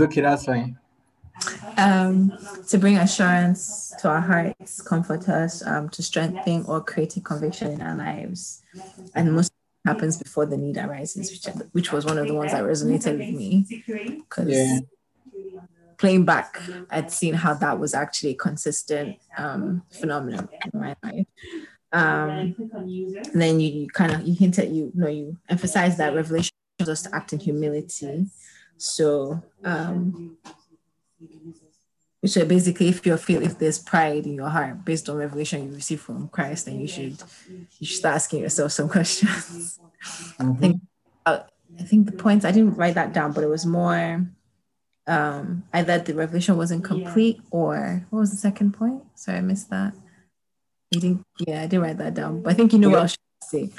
okay, that's fine. Um, to bring assurance to our hearts, comfort us, um, to strengthen or create a conviction in our lives. And most happens before the need arises, which, which was one of the ones that resonated with me. Because yeah. playing back, I'd seen how that was actually a consistent um, phenomenon in my life. Um, and then you, you kind of you hinted you, you know you emphasize that revelation us to act in humility. So um, so basically, if you feel if there's pride in your heart based on revelation you receive from Christ, then you should you should start asking yourself some questions. Mm-hmm. I think uh, I think the points I didn't write that down, but it was more um, either the revelation wasn't complete or what was the second point? Sorry, I missed that. You didn't, yeah, I didn't write that down, but I think you know yeah. what I should say.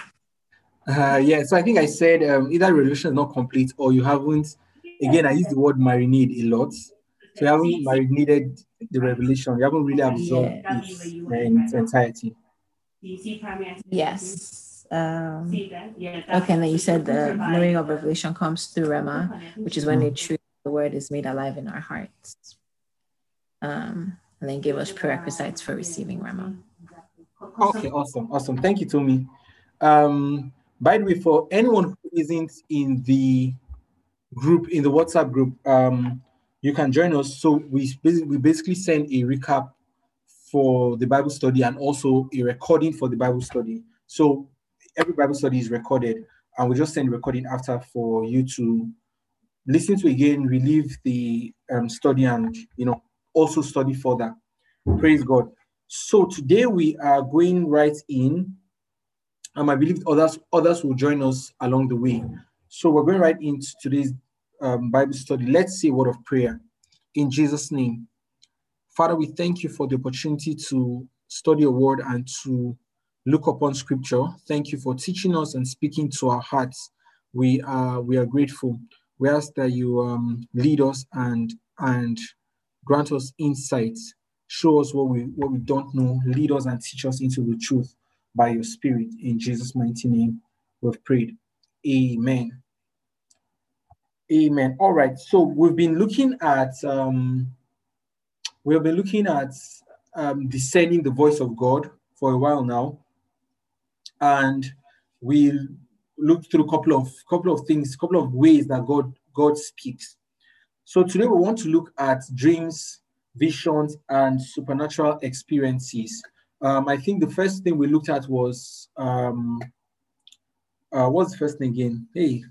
Uh, yeah, so I think I said um, either revelation is not complete or you haven't. Again, I use the word marinade a lot. So you haven't marinated the revelation. You haven't really absorbed yeah. it in its entirety. Yes. Um, okay, and then you said the knowing of revelation comes through Rhema, which is when the truth the word is made alive in our hearts. Um, and then give us prerequisites for receiving Rhema. Okay, awesome, awesome. Thank you, Tommy. Um, by the way, for anyone who isn't in the group, in the WhatsApp group, um, you can join us. So we basically, we basically send a recap for the Bible study and also a recording for the Bible study. So every Bible study is recorded, and we just send recording after for you to listen to again, relieve the um, study, and you know also study further. Praise God. So today we are going right in um, I believe others others will join us along the way. So we're going right into today's um, Bible study. Let's say a word of prayer in Jesus' name. Father, we thank you for the opportunity to study a word and to look upon Scripture. Thank you for teaching us and speaking to our hearts. We are we are grateful. We ask that you um, lead us and and grant us insights. Show us what we what we don't know. Lead us and teach us into the truth by your Spirit. In Jesus' mighty name, we've prayed. Amen. Amen. All right. So we've been looking at um, we've been looking at um, discerning the voice of God for a while now, and we looked through a couple of couple of things, couple of ways that God God speaks. So today we want to look at dreams, visions, and supernatural experiences. Um, I think the first thing we looked at was um, uh, what's the first thing again? Hey,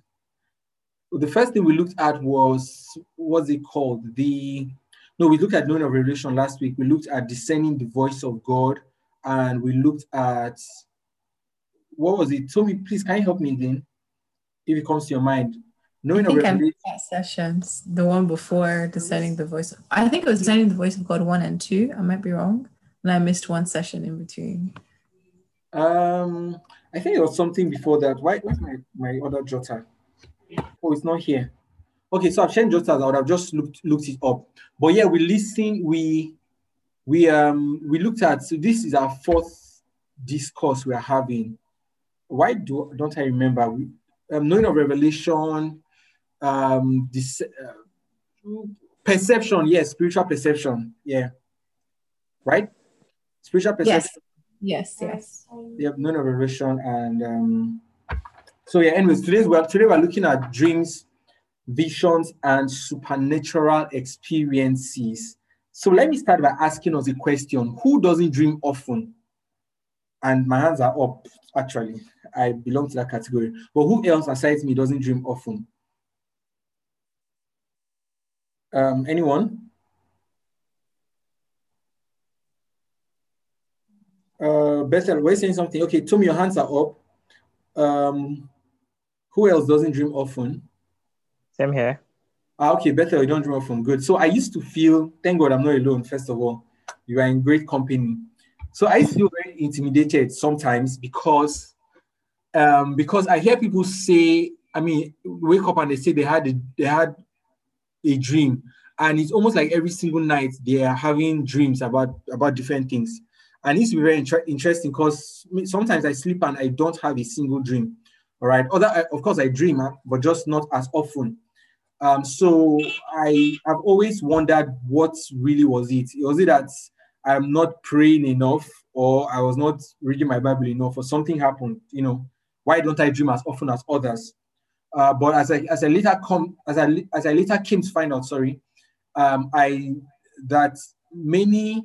the first thing we looked at was what's it called? The no, we looked at knowing of revelation last week. We looked at discerning the voice of God, and we looked at what was it? Tommy, please can you help me again? If it comes to your mind. Knowing I think of revelation. sessions, the one before discerning the voice. Of, I think it was discerning the voice of God one and two. I might be wrong. And I missed one session in between. Um, I think it was something before that. Why where's my, my other jotter? Oh, it's not here. Okay, so I've changed jotters. I would have just looked looked it up. But yeah, we listen, we we um we looked at so this is our fourth discourse we are having. Why do don't I remember? We um, knowing of revelation, um this uh, perception, yes, spiritual perception, yeah, right? Spiritual perception. Yes, yes, yes. Knowing of revelation and um so yeah, anyways, today's well, today we're looking at dreams, visions, and supernatural experiences. So let me start by asking us a question: Who doesn't dream often? And my hands are up. Actually, I belong to that category. But who else aside me doesn't dream often? Um, anyone? Uh, Bethel, we're saying something. Okay, Tom, your hands are up. Um, who else doesn't dream often? Same here. Ah, okay, better you don't dream often. Good. So I used to feel, thank God I'm not alone, first of all. You are in great company. So I feel very intimidated sometimes because um, because I hear people say, I mean, wake up and they say they had a, they had a dream, and it's almost like every single night they are having dreams about about different things, and it's very inter- interesting because sometimes I sleep and I don't have a single dream. All right. Other, of course, I dream, but just not as often. Um, so I have always wondered what really was it. Was it that I'm not praying enough, or I was not reading my Bible enough, or something happened? You know, why don't I dream as often as others? Uh, but as I as I later come as I as I later came to find out, sorry, um, I that many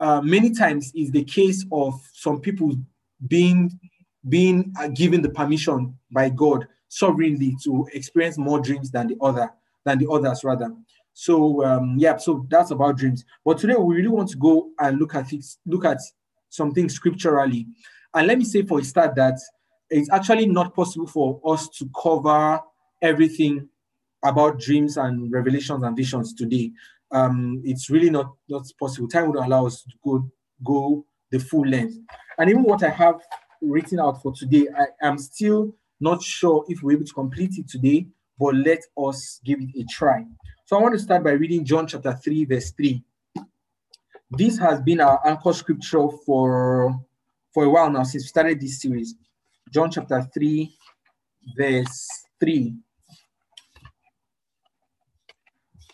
uh, many times is the case of some people being being uh, given the permission by God sovereignly to experience more dreams than the other than the others rather. So um, yeah, so that's about dreams. But today we really want to go and look at it, look at something scripturally. And let me say for a start that it's actually not possible for us to cover everything about dreams and revelations and visions today. Um, it's really not, not possible. Time wouldn't allow us to go go the full length. And even what I have written out for today, I am still not sure if we're able to complete it today, but let us give it a try. So I want to start by reading John chapter 3, verse 3. This has been our anchor scripture for, for a while now since we started this series. John chapter 3, verse 3.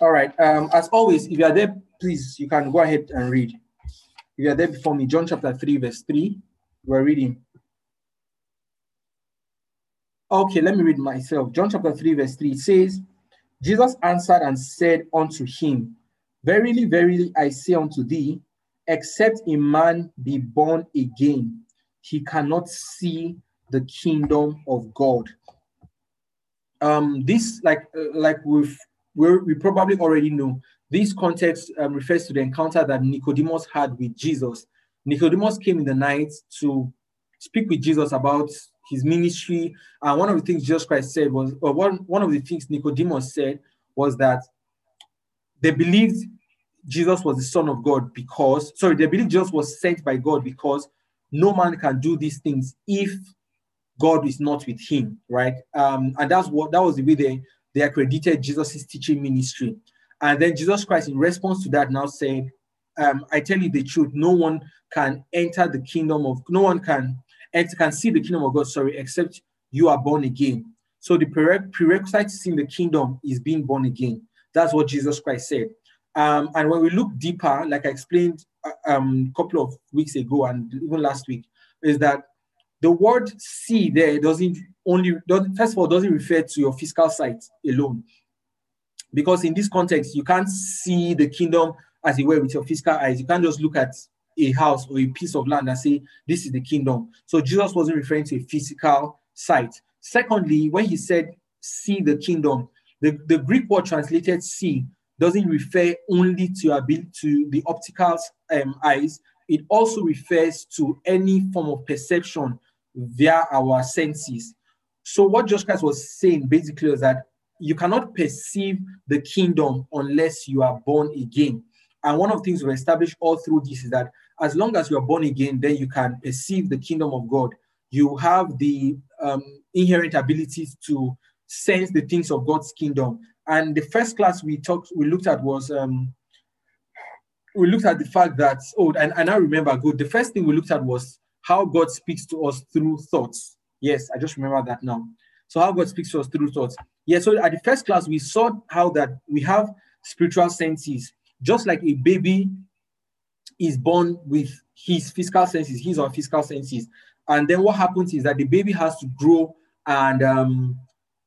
All right. Um, as always, if you are there, please, you can go ahead and read. If you are there before me, John chapter 3, verse 3, we're reading. Okay, let me read myself. John chapter 3, verse 3 says, Jesus answered and said unto him, Verily, verily, I say unto thee, except a man be born again, he cannot see the kingdom of God. Um, this, like, uh, like we've we we probably already know, this context um, refers to the encounter that Nicodemus had with Jesus. Nicodemus came in the night to speak with Jesus about his ministry. And one of the things Jesus Christ said was, or one, one of the things Nicodemus said was that they believed Jesus was the Son of God because, sorry, they believed Jesus was sent by God because no man can do these things if God is not with him, right? Um, and that's what that was the way they, they accredited Jesus' teaching ministry. And then Jesus Christ, in response to that, now said, um, I tell you the truth, no one can enter the kingdom of no one can can see the kingdom of God, sorry, except you are born again. So the prerequisite to seeing the kingdom is being born again. That's what Jesus Christ said. Um, and when we look deeper, like I explained a uh, um, couple of weeks ago and even last week, is that the word see there doesn't only, first of all, doesn't refer to your physical sight alone. Because in this context, you can't see the kingdom as it were with your physical eyes. You can't just look at a house or a piece of land and say, This is the kingdom. So Jesus wasn't referring to a physical sight. Secondly, when he said, See the kingdom, the, the Greek word translated see doesn't refer only to ability to the optical um, eyes, it also refers to any form of perception via our senses. So, what Jesus Christ was saying basically is that you cannot perceive the kingdom unless you are born again. And one of the things we've established all through this is that as long as you are born again, then you can perceive the kingdom of God. You have the um, inherent abilities to sense the things of God's kingdom. And the first class we talked, we looked at was um, we looked at the fact that oh, and, and I remember good. The first thing we looked at was how God speaks to us through thoughts. Yes, I just remember that now. So how God speaks to us through thoughts. Yeah. So at the first class we saw how that we have spiritual senses, just like a baby is born with his physical senses, his or physical senses. And then what happens is that the baby has to grow and um,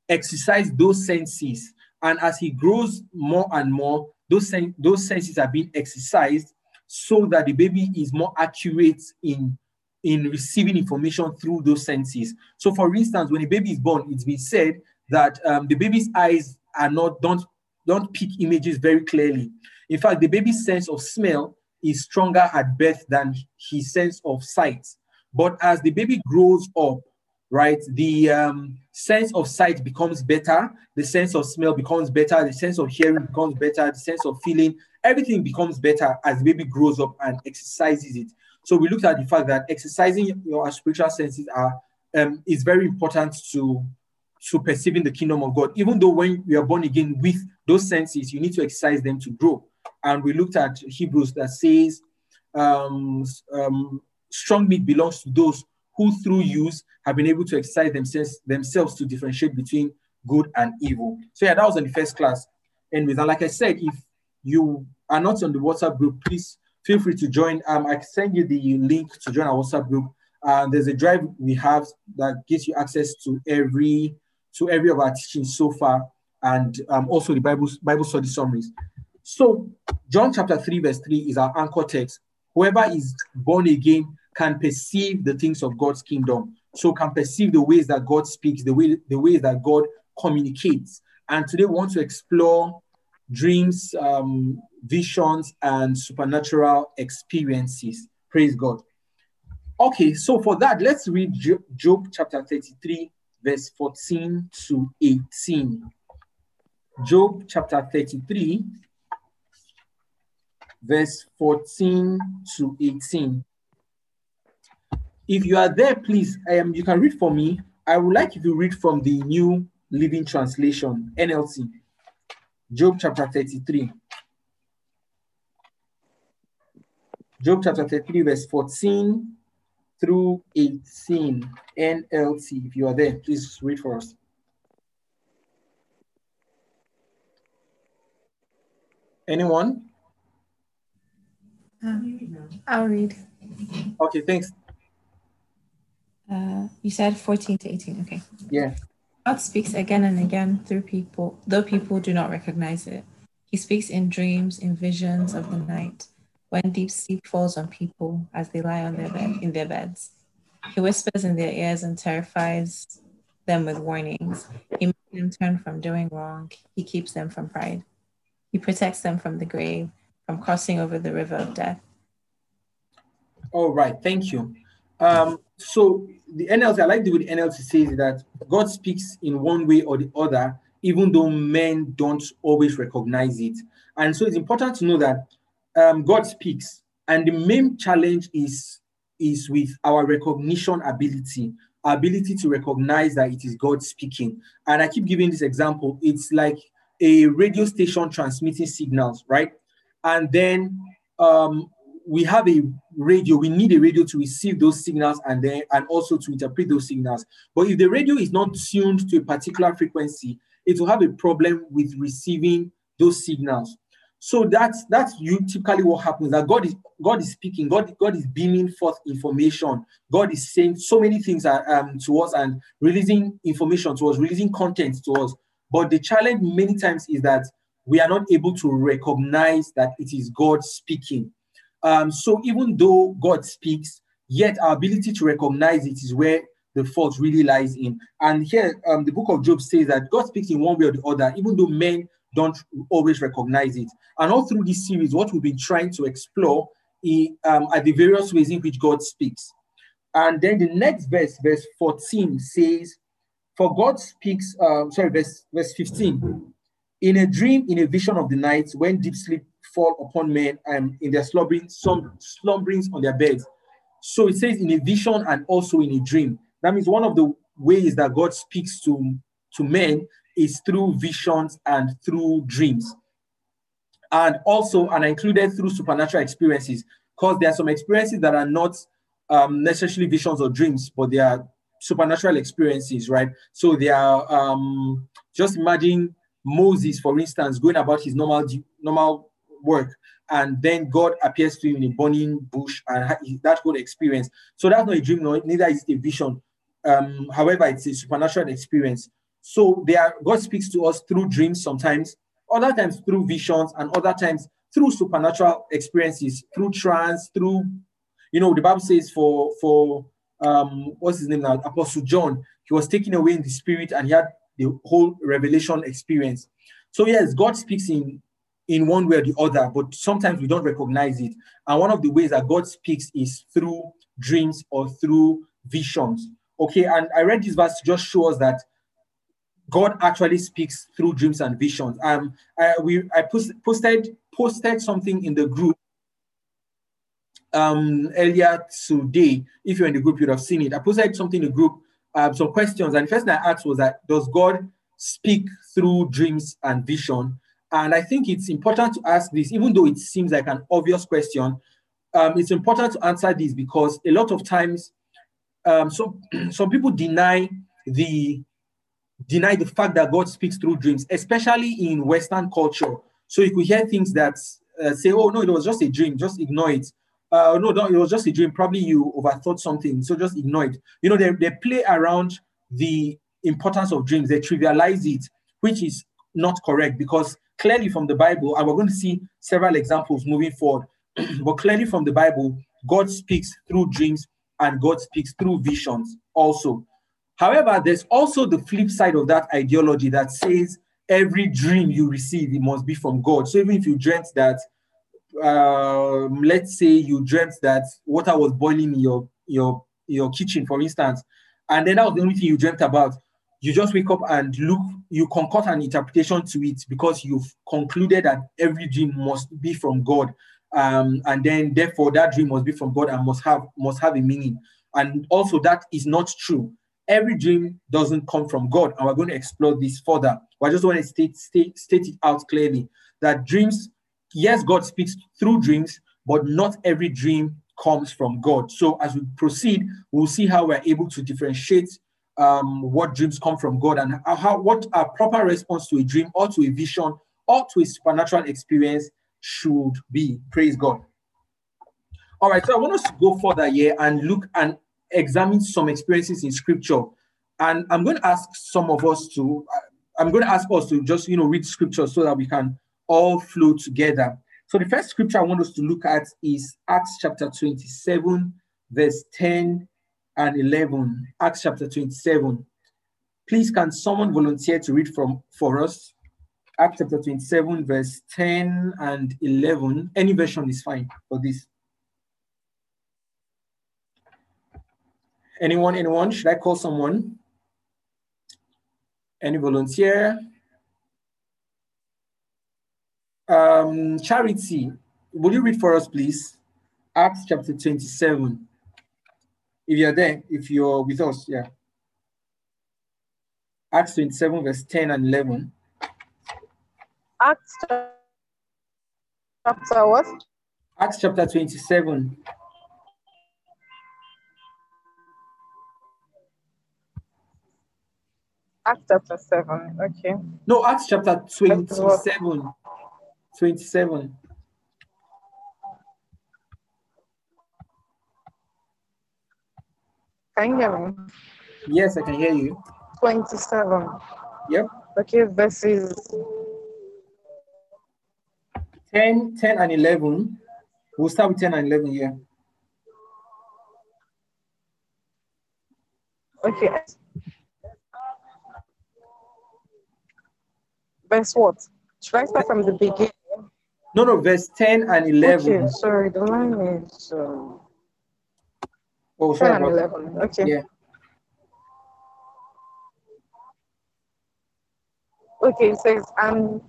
exercise those senses. And as he grows more and more, those, sen- those senses are being exercised so that the baby is more accurate in, in receiving information through those senses. So, for instance, when a baby is born, it's been said that um, the baby's eyes are not don't don't pick images very clearly. In fact, the baby's sense of smell is stronger at birth than his sense of sight. But as the baby grows up, right, the um, sense of sight becomes better, the sense of smell becomes better, the sense of hearing becomes better, the sense of feeling, everything becomes better as the baby grows up and exercises it. So we looked at the fact that exercising your spiritual senses are um, is very important to to perceiving the kingdom of God. Even though when we are born again with those senses, you need to exercise them to grow and we looked at Hebrews that says um, um, strong meat belongs to those who through use have been able to exercise themselves, themselves to differentiate between good and evil. So yeah, that was in the first class. And like I said, if you are not on the WhatsApp group, please feel free to join. Um, I can send you the link to join our WhatsApp group. Uh, there's a drive we have that gives you access to every to every of our teachings so far, and um, also the Bible Bible study summaries. So John chapter 3, verse 3 is our anchor text. Whoever is born again can perceive the things of God's kingdom. So can perceive the ways that God speaks, the way the ways that God communicates. And today we want to explore dreams, um, visions, and supernatural experiences. Praise God. Okay, so for that, let's read Job chapter 33, verse 14 to 18. Job chapter 33, verse 14 to 18. If you are there, please, um, you can read for me. I would like you to read from the New Living Translation, NLT. Job chapter 33. Job chapter 33, verse 14 through 18, NLT. If you are there, please read for us. Anyone? Uh, I'll read. Okay, thanks. Uh, you said 14 to 18. Okay. Yeah. God speaks again and again through people, though people do not recognize it. He speaks in dreams, in visions of the night, when deep sleep falls on people as they lie on their bed in their beds. He whispers in their ears and terrifies them with warnings. He makes them turn from doing wrong. He keeps them from pride. He protects them from the grave, from crossing over the river of death. All right, thank you. Um, so the NLT, I like the way the NLT says that God speaks in one way or the other, even though men don't always recognize it. And so it's important to know that um, God speaks, and the main challenge is is with our recognition ability, ability to recognize that it is God speaking. And I keep giving this example. It's like a radio station transmitting signals, right? And then um, we have a radio we need a radio to receive those signals and then and also to interpret those signals but if the radio is not tuned to a particular frequency it will have a problem with receiving those signals so that's that's you typically what happens that god is god is speaking god god is beaming forth information. God is saying so many things are, um, to us and releasing information to us releasing content to us. But the challenge many times is that we are not able to recognize that it is god speaking. Um, so even though God speaks, yet our ability to recognize it is where the fault really lies in. And here, um, the book of Job says that God speaks in one way or the other, even though men don't always recognize it. And all through this series, what we've been trying to explore is, um, are the various ways in which God speaks. And then the next verse, verse 14, says, For God speaks, um, sorry, verse, verse 15. In a dream, in a vision of the night, when deep sleep fall upon men um, in their slumbering, some slumberings on their beds. So it says in a vision and also in a dream. That means one of the ways that God speaks to, to men is through visions and through dreams. And also, and I included through supernatural experiences, because there are some experiences that are not um, necessarily visions or dreams, but they are supernatural experiences, right? So they are um, just imagine Moses, for instance, going about his normal normal work and then God appears to him in a burning bush and that whole experience. So that's not a dream, neither is it a vision. Um, however, it's a supernatural experience. So there, God speaks to us through dreams sometimes, other times through visions, and other times through supernatural experiences, through trance, through, you know, the Bible says for for um, what's his name now, Apostle John, he was taken away in the spirit and he had the whole revelation experience. So yes, God speaks in in one way or the other, but sometimes we don't recognize it. And one of the ways that God speaks is through dreams or through visions. Okay, and I read this verse to just show us that God actually speaks through dreams and visions. Um, I, we I post, posted posted something in the group um earlier today. If you're in the group, you'd have seen it. I posted something in the group, um, some questions, and the first thing I asked was that does God speak through dreams and vision? And I think it's important to ask this, even though it seems like an obvious question. Um, it's important to answer this because a lot of times, um, some some people deny the deny the fact that God speaks through dreams, especially in Western culture. So you could hear things that uh, say, "Oh no, it was just a dream. Just ignore it." Uh, no, no, it was just a dream. Probably you overthought something, so just ignore it. You know, they, they play around the importance of dreams. They trivialize it, which is not correct because clearly from the Bible, and we're going to see several examples moving forward, but clearly from the Bible, God speaks through dreams and God speaks through visions also. However, there's also the flip side of that ideology that says every dream you receive, it must be from God. So even if you dreamt that, uh, let's say you dreamt that water was boiling in your, your, your kitchen, for instance, and then that was the only thing you dreamt about, you just wake up and look, you concoct an interpretation to it because you've concluded that every dream must be from God. Um, and then therefore that dream must be from God and must have must have a meaning. And also that is not true every dream doesn't come from God. And we're going to explore this further. But I just want to state, state, state it out clearly that dreams, yes, God speaks through dreams, but not every dream comes from God. So as we proceed, we'll see how we're able to differentiate um, what dreams come from God and how what a proper response to a dream or to a vision or to a supernatural experience should be. Praise God. All right, so I want us to go further here and look and examine some experiences in scripture. And I'm going to ask some of us to, I'm going to ask us to just, you know, read scripture so that we can all flow together. So the first scripture I want us to look at is Acts chapter 27, verse 10 and 11. Acts chapter 27. Please, can someone volunteer to read from for us? Acts chapter 27, verse 10 and 11. Any version is fine for this. Anyone, anyone? Should I call someone? Any volunteer? Um, Charity, will you read for us, please? Acts chapter 27. If you're there, if you're with us, yeah. Acts 27, verse 10 and 11. Acts chapter what? Acts chapter 27. Acts chapter 7. Okay. No, Acts chapter 27. 27. Can you hear me? Yes, I can hear you. 27. Yep. Okay, verses 10, 10 and 11. We'll start with 10 and 11 here. Okay. Verse what? Should I start from the beginning? No, no, verse 10 and 11. Okay, sorry, the line is um, oh, sorry. 10 and 11. Okay. Yeah. Okay, it says, and,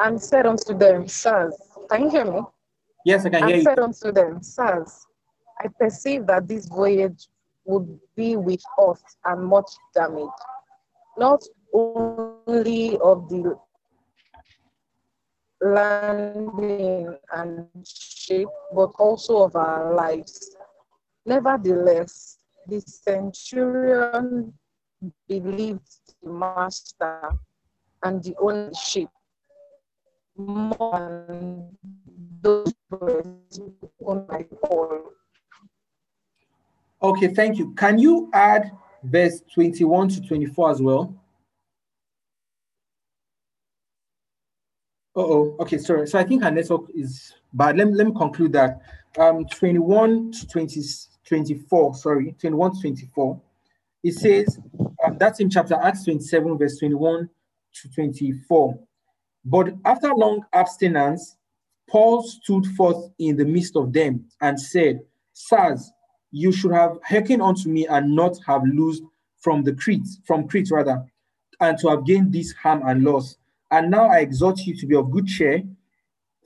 and said unto them, Sirs, can you hear me? Yes, I can hear And you. said unto them, Sirs, I perceive that this voyage would be with us and much damage, not only of the landing and ship, but also of our lives. Nevertheless, the centurion believed the master and the ship more than those owned by Paul. Okay, thank you. Can you add verse 21 to 24 as well? Uh-oh. Okay, sorry. So I think our network is bad. Let me, let me conclude that. Um, 21 to 20, 24, sorry, 21 to 24. It says, um, that's in chapter Acts 27, verse 21 to 24. But after long abstinence, Paul stood forth in the midst of them and said, Sirs, you should have hearkened unto me and not have loosed from the Crete, from Crete rather, and to have gained this harm and loss. And now I exhort you to be of good cheer,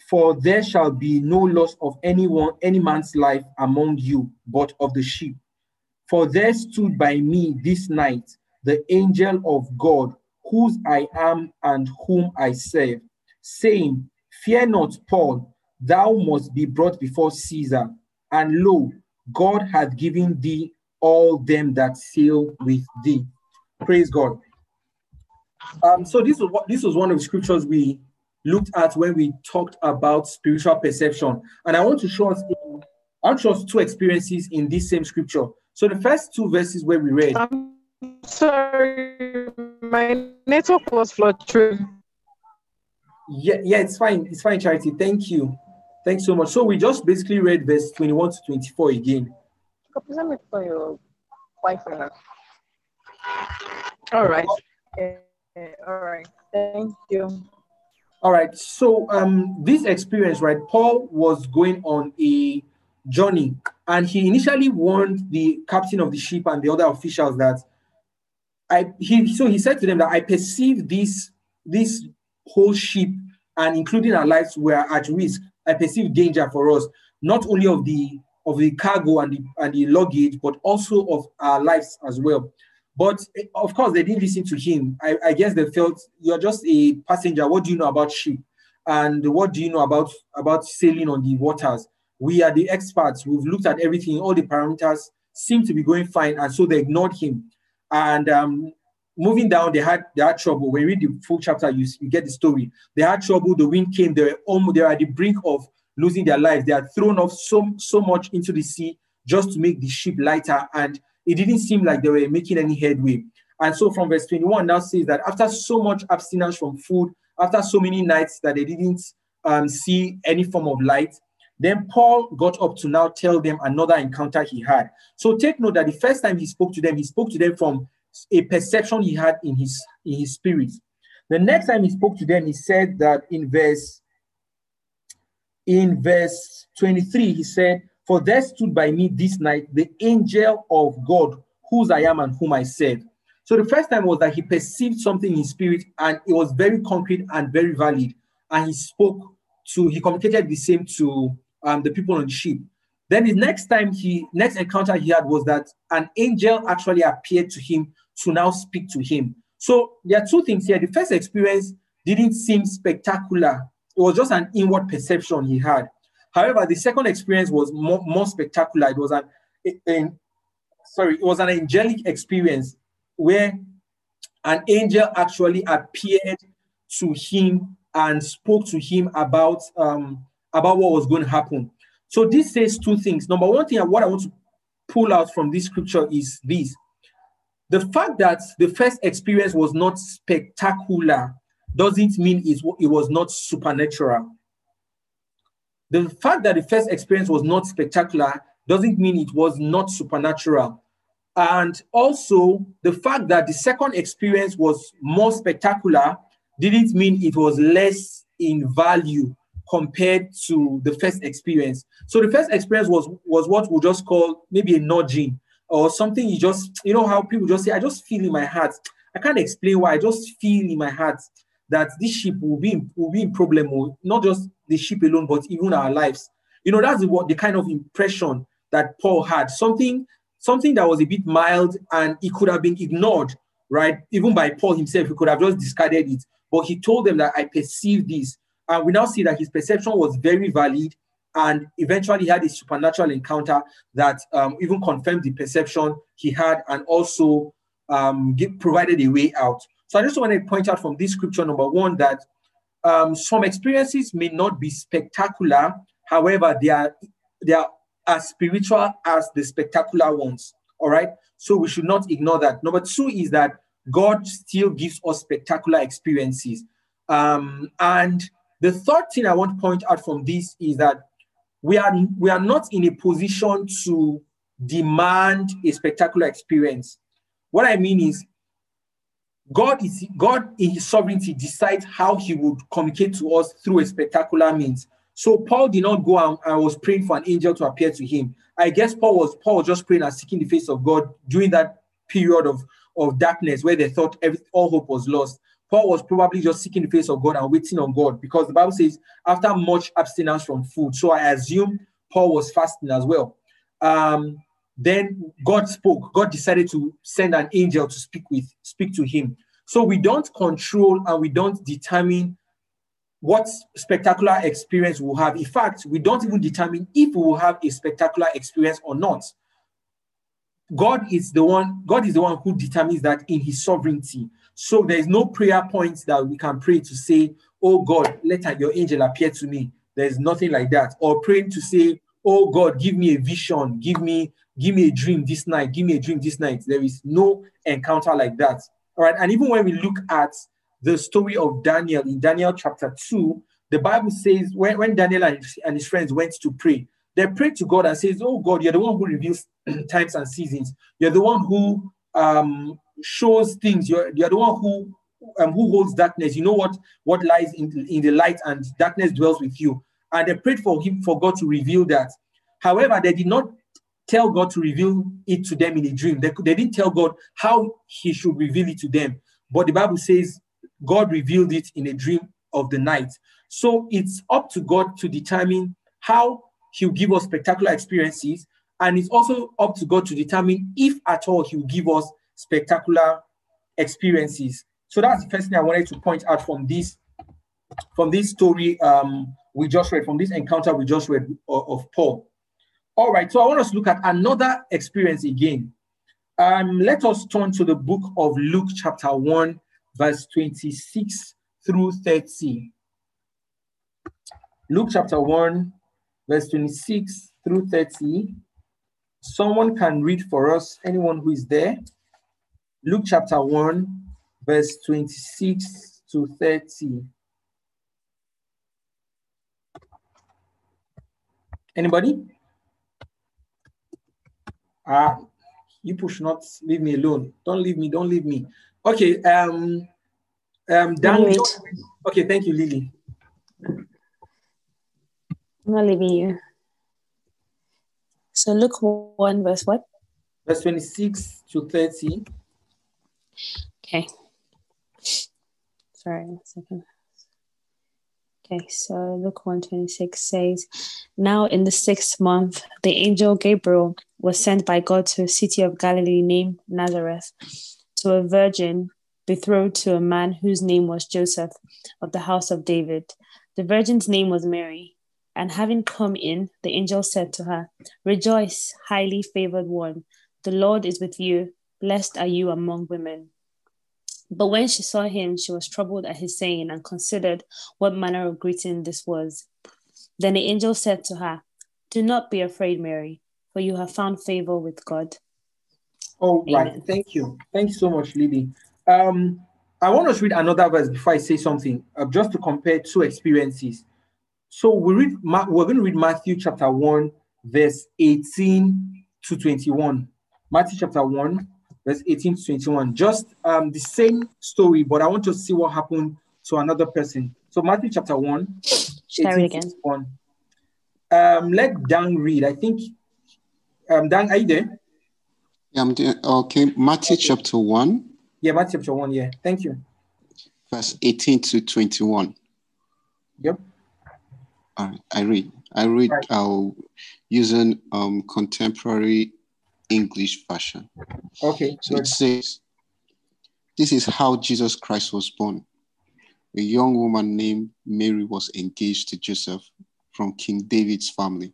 for there shall be no loss of anyone, any man's life among you, but of the sheep. For there stood by me this night the angel of God, whose I am and whom I serve, saying, Fear not, Paul, thou must be brought before Caesar. And lo, God hath given thee all them that sail with thee. Praise God. Um, so this was what this was one of the scriptures we looked at when we talked about spiritual perception, and I want to show us. I want to show us two experiences in this same scripture. So the first two verses where we read. I'm sorry, my network was fluctuating. Yeah, yeah, it's fine. It's fine, Charity. Thank you. Thanks so much. So we just basically read verse 21 to 24 again. Let me for your Wi-Fi. All right. Yeah, all right. Thank you. All right. So um this experience, right? Paul was going on a journey and he initially warned the captain of the ship and the other officials that I he so he said to them that I perceive this this whole ship and including our lives were at risk. I perceive danger for us, not only of the of the cargo and the and the luggage, but also of our lives as well. But of course, they didn't listen to him. I, I guess they felt you're just a passenger. What do you know about ship? And what do you know about about sailing on the waters? We are the experts. We've looked at everything. All the parameters seem to be going fine, and so they ignored him. And um, moving down, they had they had trouble. When you read the full chapter, you, you get the story. They had trouble. The wind came. They were almost they were at the brink of losing their lives. They had thrown off so so much into the sea just to make the ship lighter, and it didn't seem like they were making any headway. And so from verse 21 now says that after so much abstinence from food, after so many nights that they didn't um, see any form of light, then Paul got up to now tell them another encounter he had. So take note that the first time he spoke to them, he spoke to them from a perception he had in his in his spirit. The next time he spoke to them, he said that in verse in verse 23, he said, For there stood by me this night the angel of God, whose I am and whom I serve. So the first time was that he perceived something in spirit and it was very concrete and very valid. And he spoke to, he communicated the same to um, the people on the ship. Then the next time he, next encounter he had was that an angel actually appeared to him to now speak to him. So there are two things here. The first experience didn't seem spectacular. It was just an inward perception he had. However, the second experience was more, more spectacular. It was an, an sorry, it was an angelic experience where an angel actually appeared to him and spoke to him about um, about what was going to happen. So this says two things. Number one thing, what I want to pull out from this scripture is this: the fact that the first experience was not spectacular doesn't mean it, it was not supernatural. The fact that the first experience was not spectacular doesn't mean it was not supernatural. And also, the fact that the second experience was more spectacular didn't mean it was less in value compared to the first experience. So the first experience was was what we'll just call maybe a nudging or something you just you know how people just say i just feel in my heart i can't explain why i just feel in my heart that this ship will be will be in problem oh, not just the ship alone but even our lives. You know that's what the kind of impression that paul had. Something something that was a bit mild and it could have been ignored right? Even by paul himself he could have just discarded it. But he told them that i perceive this. And we now see that his perception was very valid and eventually had a supernatural encounter that um, even confirmed the perception he had and also um, provided a way out. So I just want to point out from this scripture, number one, that um, some experiences may not be spectacular. However, they are they are as spiritual as the spectacular ones. All right. So we should not ignore that. Number two is that God still gives us spectacular experiences. Um, and the third thing I want to point out from this is that we are we are not in a position to demand a spectacular experience. What I mean is God is God in his sovereignty decides how he would communicate to us through a spectacular means. So Paul did not go and, and was praying for an angel to appear to him. I guess Paul was Paul was just praying and seeking the face of God during that period of, of darkness where they thought every, all hope was lost. Paul was probably just seeking the face of God and waiting on God because the Bible says after much abstinence from food. So I assume Paul was fasting as well. Um, then God spoke. God decided to send an angel to speak with, speak to him. So we don't control and we don't determine what spectacular experience we'll have. In fact, we don't even determine if we will have a spectacular experience or not. God is the one, God is the one who determines that in his sovereignty. So there is no prayer point that we can pray to say, Oh God, let your angel appear to me. There's nothing like that. Or praying to say, Oh God, give me a vision, give me, give me a dream this night, give me a dream this night. There is no encounter like that. All right. And even when we look at the story of Daniel in Daniel chapter 2, the Bible says when, when Daniel and his, and his friends went to pray, they prayed to God and says, Oh God, you're the one who reveals times and seasons. You're the one who um, shows things. You're, you're the one who um, who holds darkness. You know what what lies in, in the light, and darkness dwells with you. And they prayed for him for God to reveal that. However, they did not tell God to reveal it to them in a dream. They, they didn't tell God how He should reveal it to them. But the Bible says God revealed it in a dream of the night. So it's up to God to determine how He'll give us spectacular experiences. And it's also up to God to determine if at all He'll give us spectacular experiences. So that's the first thing I wanted to point out from this from this story um, we just read, from this encounter we just read of, of Paul. All right, so I want us to look at another experience again. Um, let us turn to the book of Luke, chapter 1, verse 26 through 30. Luke chapter 1, verse 26 through 30. Someone can read for us, anyone who is there. Luke chapter 1, verse 26 to 30. Anybody? Ah, you push not leave me alone. Don't leave me, don't leave me. Okay, um um Dan. Okay, thank you, Lily. I'm not leaving you. So Luke 1 verse what? Verse 26 to 30. Okay. Sorry, a second. Okay, so Luke 126 says, Now in the sixth month, the angel Gabriel was sent by God to a city of Galilee named Nazareth to a virgin betrothed to a man whose name was Joseph of the house of David. The virgin's name was Mary. And having come in, the angel said to her, Rejoice, highly favored one, the Lord is with you. Blessed are you among women. But when she saw him, she was troubled at his saying and considered what manner of greeting this was. Then the angel said to her, Do not be afraid, Mary, for you have found favor with God. Oh, Amen. right. Thank you. Thank you so much, Lily. Um, I want to read another verse before I say something, uh, just to compare two experiences. So we read, we're going to read Matthew chapter 1, verse 18 to 21. Matthew chapter 1, verse 18 to 21. Just um, the same story, but I want to see what happened to another person. So Matthew chapter 1. Share it again. One. Um, let Dan read. I think um Dan, are you there? Yeah, I'm there. Okay, Matthew okay. chapter 1. Yeah, Matthew chapter 1, yeah. Thank you. Verse 18 to 21. Yep. All right, I read. I read right. uh, using um, contemporary English version. Okay. So it says, This is how Jesus Christ was born. A young woman named Mary was engaged to Joseph from King David's family.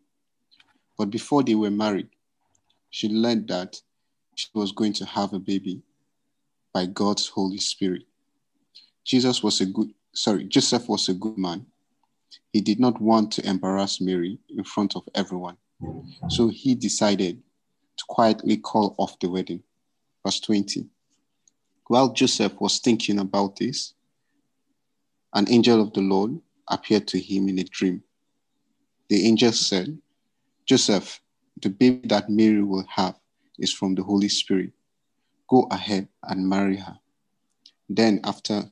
But before they were married, she learned that she was going to have a baby by God's Holy Spirit. Jesus was a good, sorry, Joseph was a good man. He did not want to embarrass Mary in front of everyone. So he decided to quietly call off the wedding. Verse 20. While Joseph was thinking about this, an angel of the Lord appeared to him in a dream. The angel said, Joseph, the baby that Mary will have is from the Holy Spirit. Go ahead and marry her. Then, after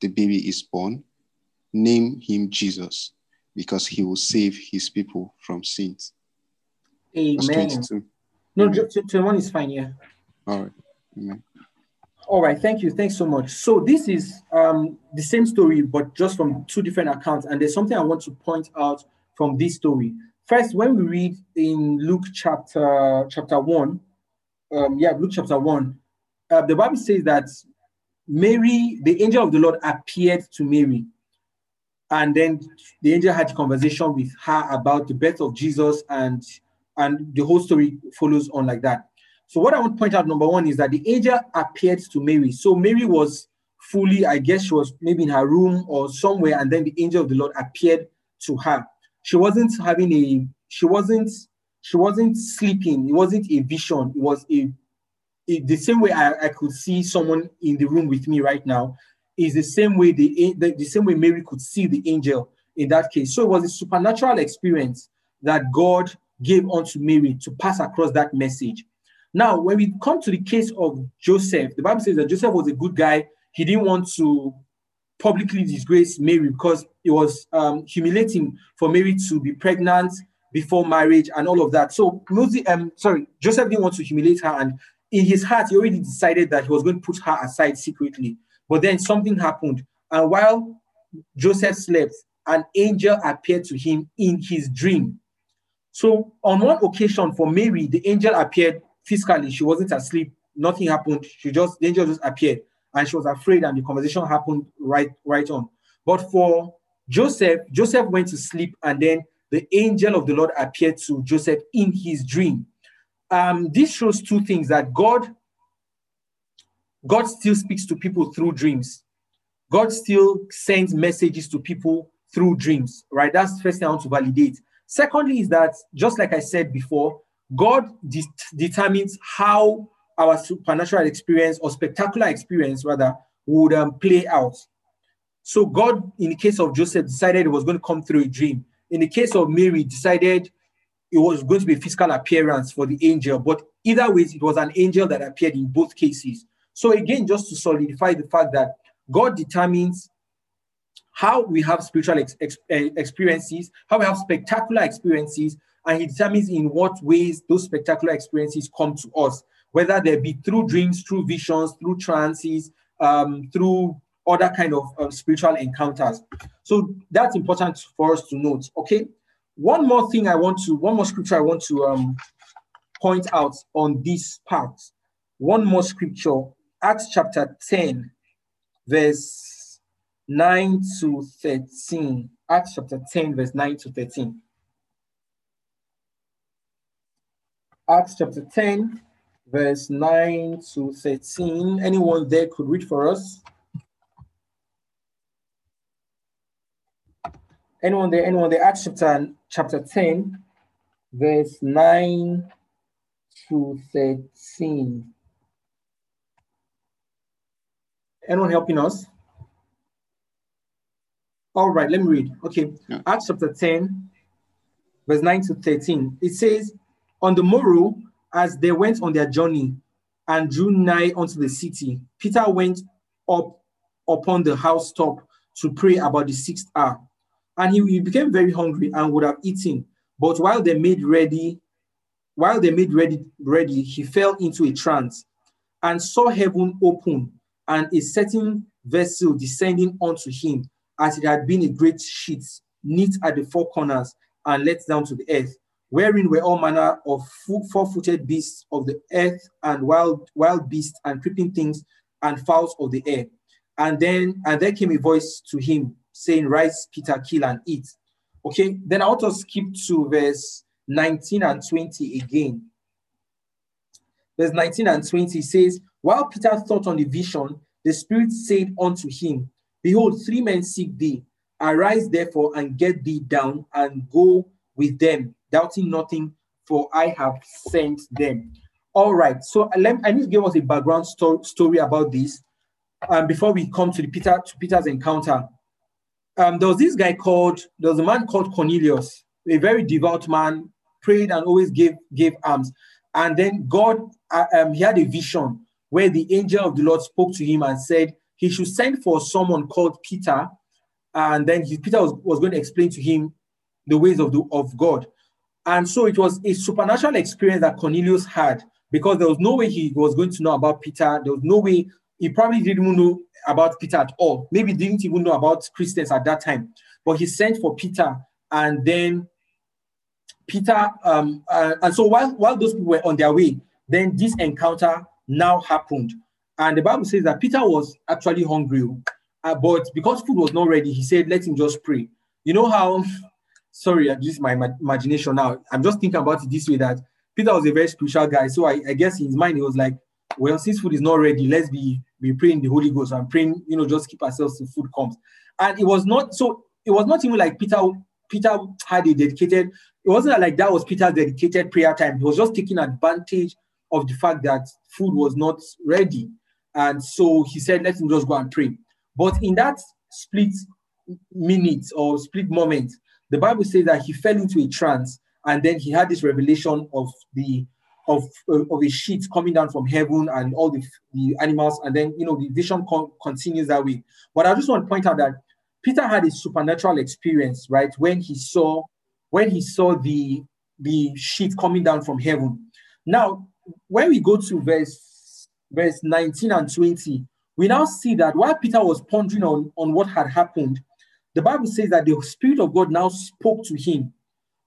the baby is born, name him Jesus, because he will save his people from sins. Amen. No, 21 is fine, yeah. All right. Amen. All right, thank you. Thanks so much. So this is um, the same story, but just from two different accounts. And there's something I want to point out from this story. First, when we read in Luke chapter chapter one, um, yeah, Luke chapter one, uh, the Bible says that Mary, the angel of the Lord, appeared to Mary, and then the angel had a conversation with her about the birth of Jesus and and the whole story follows on like that. So what I want to point out, number one, is that the angel appeared to Mary. So Mary was fully, I guess she was maybe in her room or somewhere, and then the angel of the Lord appeared to her. She wasn't having a, she wasn't, she wasn't sleeping. It wasn't a vision. It was a, a the same way I, I could see someone in the room with me right now is the same way the, the, the same way Mary could see the angel in that case. So it was a supernatural experience that God gave unto Mary to pass across that message. Now, when we come to the case of Joseph, the Bible says that Joseph was a good guy. He didn't want to publicly disgrace Mary because it was um, humiliating for Mary to be pregnant before marriage and all of that. So um, sorry, Joseph didn't want to humiliate her, and in his heart, he already decided that he was going to put her aside secretly. But then something happened, and while Joseph slept, an angel appeared to him in his dream. So on one occasion for Mary, the angel appeared physically. She wasn't asleep. Nothing happened. She just the angel just appeared, and she was afraid, and the conversation happened right right on. But for Joseph, Joseph went to sleep, and then the angel of the Lord appeared to Joseph in his dream. Um, this shows two things: that God, God still speaks to people through dreams. God still sends messages to people through dreams, right? That's the first thing I want to validate. Secondly, is that just like I said before, God de- determines how our supernatural experience or spectacular experience, rather, would um, play out. So, God, in the case of Joseph, decided it was going to come through a dream. In the case of Mary, decided it was going to be physical appearance for the angel. But either way, it was an angel that appeared in both cases. So, again, just to solidify the fact that God determines how we have spiritual ex- ex- eh, experiences, how we have spectacular experiences, and he determines in what ways those spectacular experiences come to us, whether they be through dreams, through visions, through trances, um, through other kind of uh, spiritual encounters. So that's important for us to note. Okay. One more thing I want to, one more scripture I want to um, point out on this part. One more scripture, Acts chapter 10, verse 9 to 13. Acts chapter 10, verse 9 to 13. Acts chapter 10, verse 9 to 13. Anyone there could read for us? Anyone there? Anyone there? Acts chapter, chapter 10, verse 9 to 13. Anyone helping us? All right, let me read. Okay, yeah. Acts chapter 10, verse 9 to 13. It says, On the morrow, as they went on their journey and drew nigh unto the city, Peter went up upon the housetop to pray about the sixth hour. And he, he became very hungry and would have eaten. But while they made ready, while they made ready, ready, he fell into a trance and saw heaven open and a certain vessel descending unto him as it had been a great sheet, knit at the four corners and let down to the earth, wherein were all manner of four-footed beasts of the earth and wild wild beasts and creeping things and fowls of the air. And then and there came a voice to him saying, Rise, Peter, kill and eat. Okay, then I want to skip to verse 19 and 20 again. Verse 19 and 20 says, While Peter thought on the vision, the Spirit said unto him, Behold, three men seek thee. Arise therefore and get thee down and go with them, doubting nothing, for I have sent them. All right, so let, I need to give us a background sto- story about this um, before we come to the Peter to Peter's encounter. Um, there was this guy called there was a man called Cornelius, a very devout man, prayed and always gave gave alms. And then God, uh, um, he had a vision where the angel of the Lord spoke to him and said, he should send for someone called Peter, and then he, Peter was, was going to explain to him the ways of, the, of God. And so it was a supernatural experience that Cornelius had because there was no way he was going to know about Peter. There was no way he probably didn't even know about Peter at all. Maybe didn't even know about Christians at that time. But he sent for Peter, and then Peter, um, uh, and so while while those people were on their way, then this encounter now happened. And the Bible says that Peter was actually hungry, uh, but because food was not ready, he said, Let him just pray. You know how, sorry, this is my imagination now. I'm just thinking about it this way that Peter was a very spiritual guy. So I, I guess in his mind, he was like, well, since food is not ready, let's be be praying the Holy Ghost and praying, you know, just keep ourselves till food comes. And it was not so. It was not even like Peter. Peter had a dedicated. It wasn't like that was Peter's dedicated prayer time. He was just taking advantage of the fact that food was not ready, and so he said, "Let him just go and pray." But in that split minute or split moment, the Bible says that he fell into a trance, and then he had this revelation of the of, uh, of a sheet coming down from heaven and all the, the animals, and then you know the vision con- continues that way. But I just want to point out that Peter had a supernatural experience, right? When he saw when he saw the the sheet coming down from heaven. Now, when we go to verse verse 19 and 20, we now see that while Peter was pondering on, on what had happened, the Bible says that the Spirit of God now spoke to him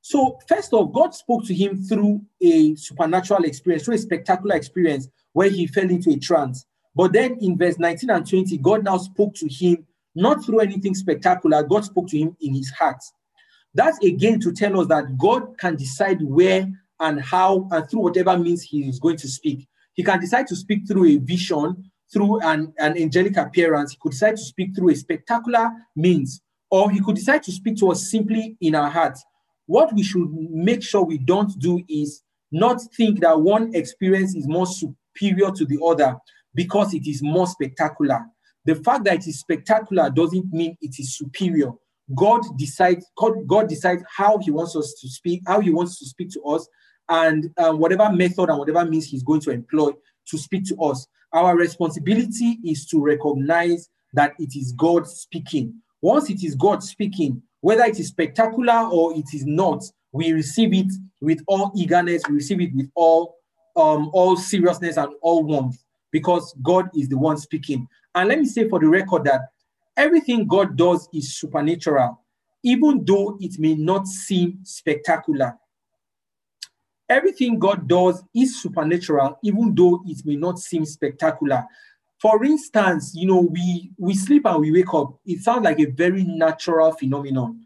so, first of all, God spoke to him through a supernatural experience, through a spectacular experience where he fell into a trance. But then in verse 19 and 20, God now spoke to him not through anything spectacular, God spoke to him in his heart. That's again to tell us that God can decide where and how and through whatever means he is going to speak. He can decide to speak through a vision, through an, an angelic appearance. He could decide to speak through a spectacular means, or he could decide to speak to us simply in our hearts what we should make sure we don't do is not think that one experience is more superior to the other because it is more spectacular. The fact that it is spectacular doesn't mean it is superior. God decides. God, God decides how He wants us to speak, how He wants to speak to us, and um, whatever method and whatever means He's going to employ to speak to us. Our responsibility is to recognize that it is God speaking. Once it is God speaking, whether it is spectacular or it is not, we receive it with all eagerness, we receive it with all um, all seriousness and all warmth because God is the one speaking. And let me say for the record that everything God does is supernatural, even though it may not seem spectacular. Everything God does is supernatural, even though it may not seem spectacular. For instance, you know, we we sleep and we wake up. It sounds like a very natural phenomenon,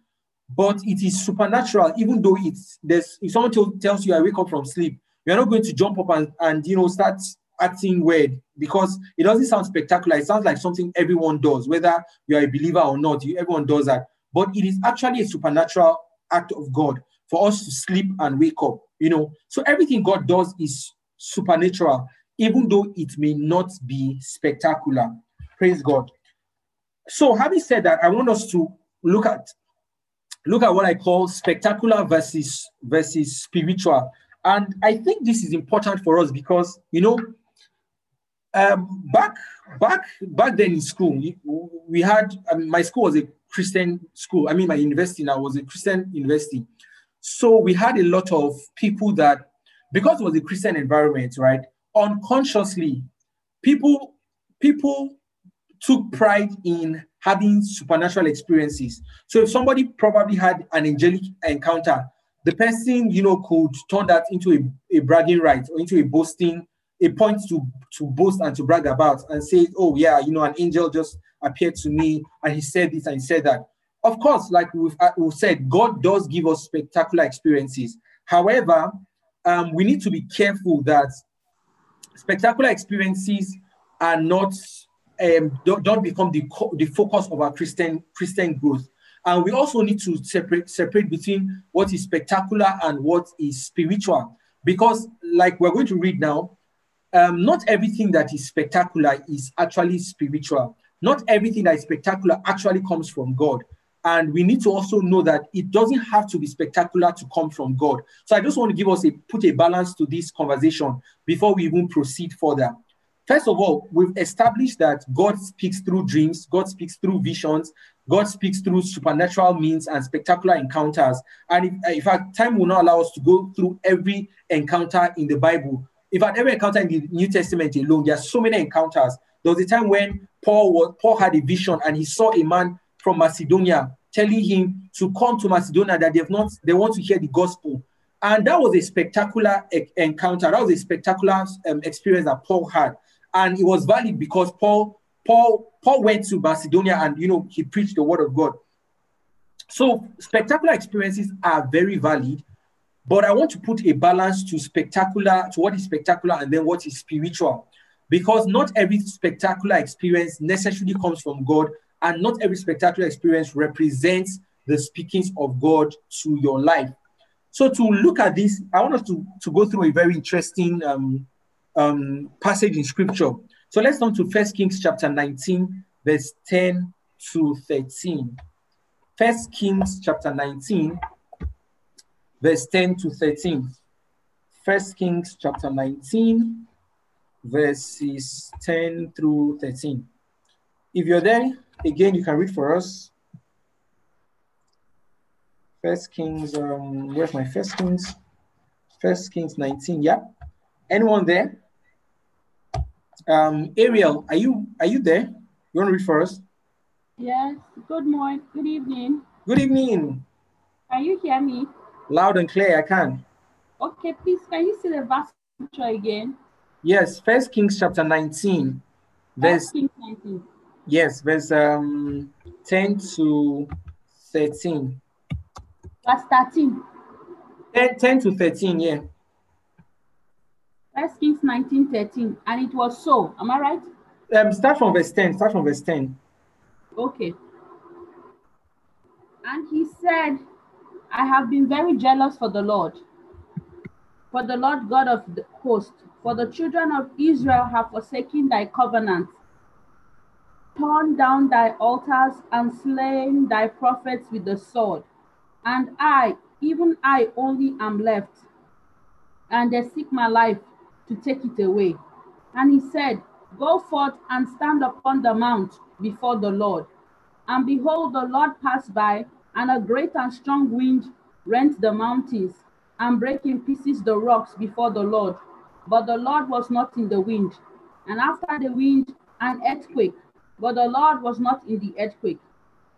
but it is supernatural. Even though it's there's if someone tells you I wake up from sleep, you're not going to jump up and, and you know start acting weird because it doesn't sound spectacular. It sounds like something everyone does, whether you're a believer or not. You, everyone does that, but it is actually a supernatural act of God for us to sleep and wake up. You know, so everything God does is supernatural even though it may not be spectacular. Praise God. So, having said that, I want us to look at look at what I call spectacular versus versus spiritual. And I think this is important for us because you know, um, back back back then in school, we had I mean, my school was a Christian school. I mean, my university now was a Christian university. So we had a lot of people that because it was a Christian environment, right? unconsciously, people people took pride in having supernatural experiences. So if somebody probably had an angelic encounter, the person you know could turn that into a, a bragging right or into a boasting, a point to to boast and to brag about and say, oh yeah, you know, an angel just appeared to me and he said this and he said that. Of course, like we've, uh, we've said, God does give us spectacular experiences. However, um, we need to be careful that spectacular experiences are not um, don't, don't become the, the focus of our Christian Christian growth. And we also need to separate separate between what is spectacular and what is spiritual, because like we're going to read now, um, not everything that is spectacular is actually spiritual. Not everything that is spectacular actually comes from God. And we need to also know that it doesn't have to be spectacular to come from God. So I just want to give us a put a balance to this conversation before we even proceed further. First of all, we've established that God speaks through dreams, God speaks through visions, God speaks through supernatural means and spectacular encounters. And in fact, time will not allow us to go through every encounter in the Bible. In fact, every encounter in the New Testament alone, there are so many encounters. There was a time when Paul was Paul had a vision and he saw a man from Macedonia telling him to come to Macedonia that they've not they want to hear the gospel. And that was a spectacular e- encounter. That was a spectacular um, experience that Paul had, and it was valid because Paul Paul Paul went to Macedonia and you know he preached the word of God. So spectacular experiences are very valid, but I want to put a balance to spectacular to what is spectacular and then what is spiritual. because not every spectacular experience necessarily comes from God, and not every spectacular experience represents the speakings of God to your life. So to look at this, I want us to, to go through a very interesting um, um, passage in scripture. So let's turn to First Kings chapter 19, verse 10 to 13. First Kings chapter 19, verse 10 to 13. First Kings chapter 19, verses 10 through 13. If you're there, again, you can read for us. First Kings, um, where's my First Kings? First Kings 19, yeah. Anyone there? Um, Ariel, are you are you there? You want to read for us? Yes. Good morning. Good evening. Good evening. Can you hear me? Loud and clear, I can. Okay, please, can you see the verse again? Yes, First Kings chapter 19, verse Kings 19. Yes, verse um 10 to 13. Verse 13. 10, 10 to 13, yeah. First Kings 19, 13. And it was so. Am I right? Um, start from verse 10. Start from verse 10. Okay. And he said, I have been very jealous for the Lord, for the Lord God of the host, for the children of Israel have forsaken thy covenant, torn down thy altars, and slain thy prophets with the sword. And I, even I only am left, and they seek my life to take it away. And he said, Go forth and stand upon the mount before the Lord. And behold, the Lord passed by, and a great and strong wind rent the mountains and break in pieces the rocks before the Lord. But the Lord was not in the wind. And after the wind, an earthquake. But the Lord was not in the earthquake.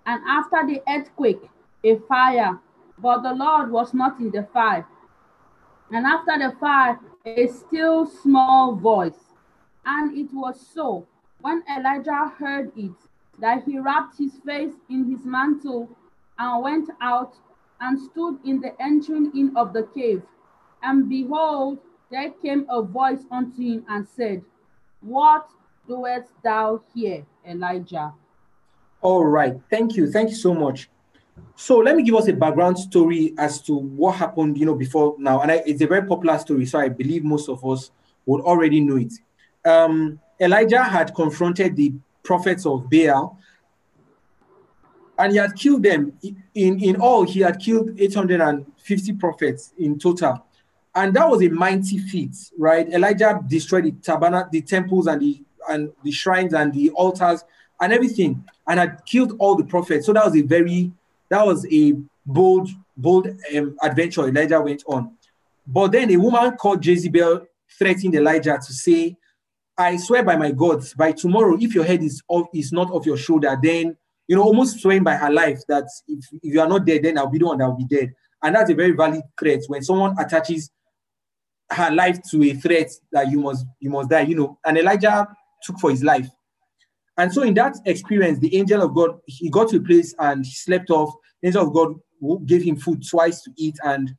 And after the earthquake, a fire. But the Lord was not in the fire. And after the fire, a still small voice. And it was so when Elijah heard it that he wrapped his face in his mantle and went out and stood in the entering in of the cave. And behold, there came a voice unto him and said, What doest thou here, Elijah? All right. Thank you. Thank you so much. So let me give us a background story as to what happened, you know, before now. And I, it's a very popular story, so I believe most of us would already know it. Um, Elijah had confronted the prophets of Baal, and he had killed them. In in all, he had killed 850 prophets in total, and that was a mighty feat, right? Elijah destroyed the tabernacle, the temples, and the and the shrines and the altars and everything, and had killed all the prophets. So that was a very that was a bold, bold um, adventure Elijah went on. But then a woman called Jezebel threatened Elijah to say, I swear by my gods, by tomorrow, if your head is off, is not off your shoulder, then you know, almost swearing by her life that if, if you are not dead, then I'll be the one that will be dead. And that's a very valid threat when someone attaches her life to a threat that you must you must die, you know. And Elijah took for his life. And so in that experience, the angel of God, he got to a place and he slept off. The angel of God gave him food twice to eat, and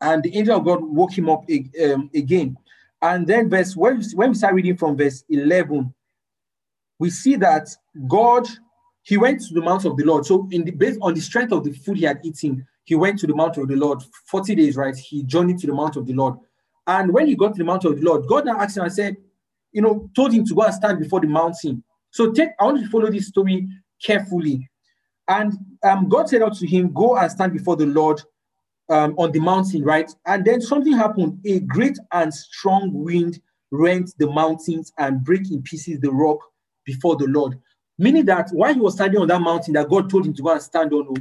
and the angel of God woke him up um, again. And then verse when, when we start reading from verse 11, we see that God, he went to the mount of the Lord. So in the based on the strength of the food he had eaten, he went to the mount of the Lord. 40 days, right? He journeyed to the mount of the Lord. And when he got to the mount of the Lord, God now asked him and said, you know, told him to go and stand before the mountain. So take, I want you to follow this story carefully. And um, God said out to him, Go and stand before the Lord um, on the mountain, right? And then something happened. A great and strong wind rent the mountains and break in pieces the rock before the Lord. Meaning that while he was standing on that mountain that God told him to go and stand on,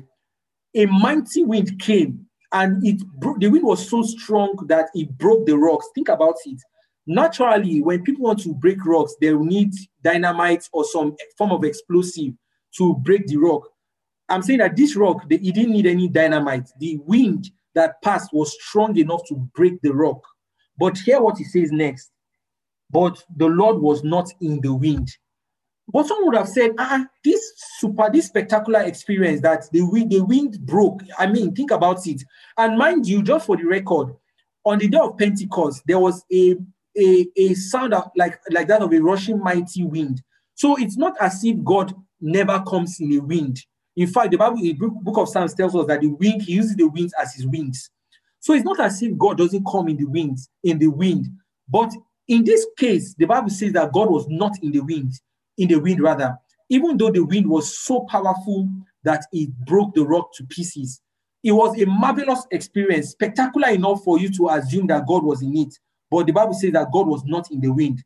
a mighty wind came and it broke. The wind was so strong that it broke the rocks. Think about it. Naturally, when people want to break rocks, they will need dynamite or some form of explosive to break the rock. I'm saying that this rock, they, it didn't need any dynamite. The wind that passed was strong enough to break the rock. But hear what he says next. But the Lord was not in the wind. But some would have said, ah, this super, this spectacular experience that the wind, the wind broke. I mean, think about it. And mind you, just for the record, on the day of Pentecost, there was a a, a sound like, like that of a rushing mighty wind. So it's not as if God never comes in a wind. In fact, the Bible, the book of Psalms tells us that the wind, he uses the winds as his wings. So it's not as if God doesn't come in the winds, in the wind. But in this case, the Bible says that God was not in the wind, in the wind rather, even though the wind was so powerful that it broke the rock to pieces. It was a marvelous experience, spectacular enough for you to assume that God was in it. But the Bible says that God was not in the wind.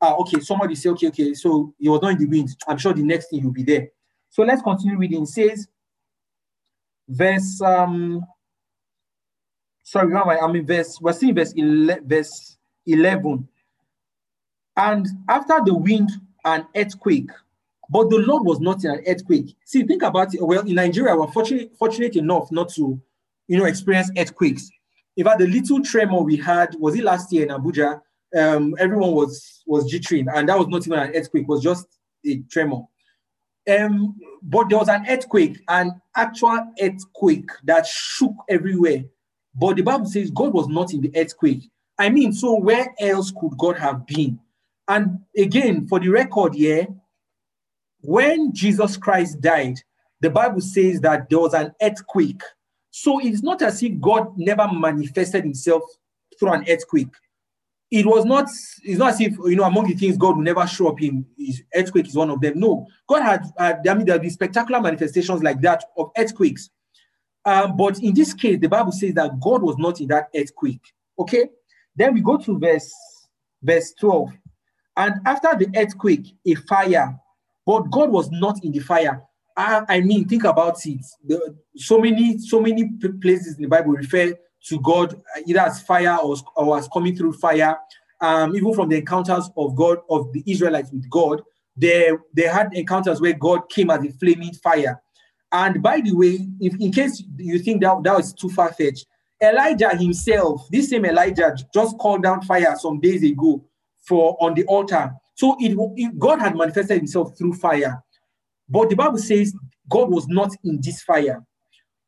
Ah, okay, somebody say, okay, okay, so he was not in the wind. I'm sure the next thing you'll be there. So let's continue reading. It says, verse, um, sorry, remember, I'm in verse, we're seeing verse 11, verse 11. And after the wind, an earthquake, but the Lord was not in an earthquake. See, think about it. Well, in Nigeria, we're fortunate, fortunate enough not to, you know, experience earthquakes. In fact, the little tremor we had was it last year in Abuja. Um, everyone was was jittering, and that was not even an earthquake; it was just a tremor. Um, but there was an earthquake, an actual earthquake that shook everywhere. But the Bible says God was not in the earthquake. I mean, so where else could God have been? And again, for the record, yeah, when Jesus Christ died, the Bible says that there was an earthquake. So it's not as if God never manifested himself through an earthquake. It was not, it's not as if, you know, among the things God will never show up in, is earthquake is one of them. No, God had, had I mean, there have been spectacular manifestations like that of earthquakes. Um, but in this case, the Bible says that God was not in that earthquake. Okay. Then we go to verse verse 12. And after the earthquake, a fire but God was not in the fire. I, I mean, think about it. The, so many, so many places in the Bible refer to God uh, either as fire or, or as coming through fire. Um, even from the encounters of God of the Israelites with God, they they had encounters where God came as a flaming fire. And by the way, if in case you think that that was too far fetched, Elijah himself, this same Elijah, just called down fire some days ago for on the altar so it, it, God had manifested himself through fire. But the Bible says God was not in this fire.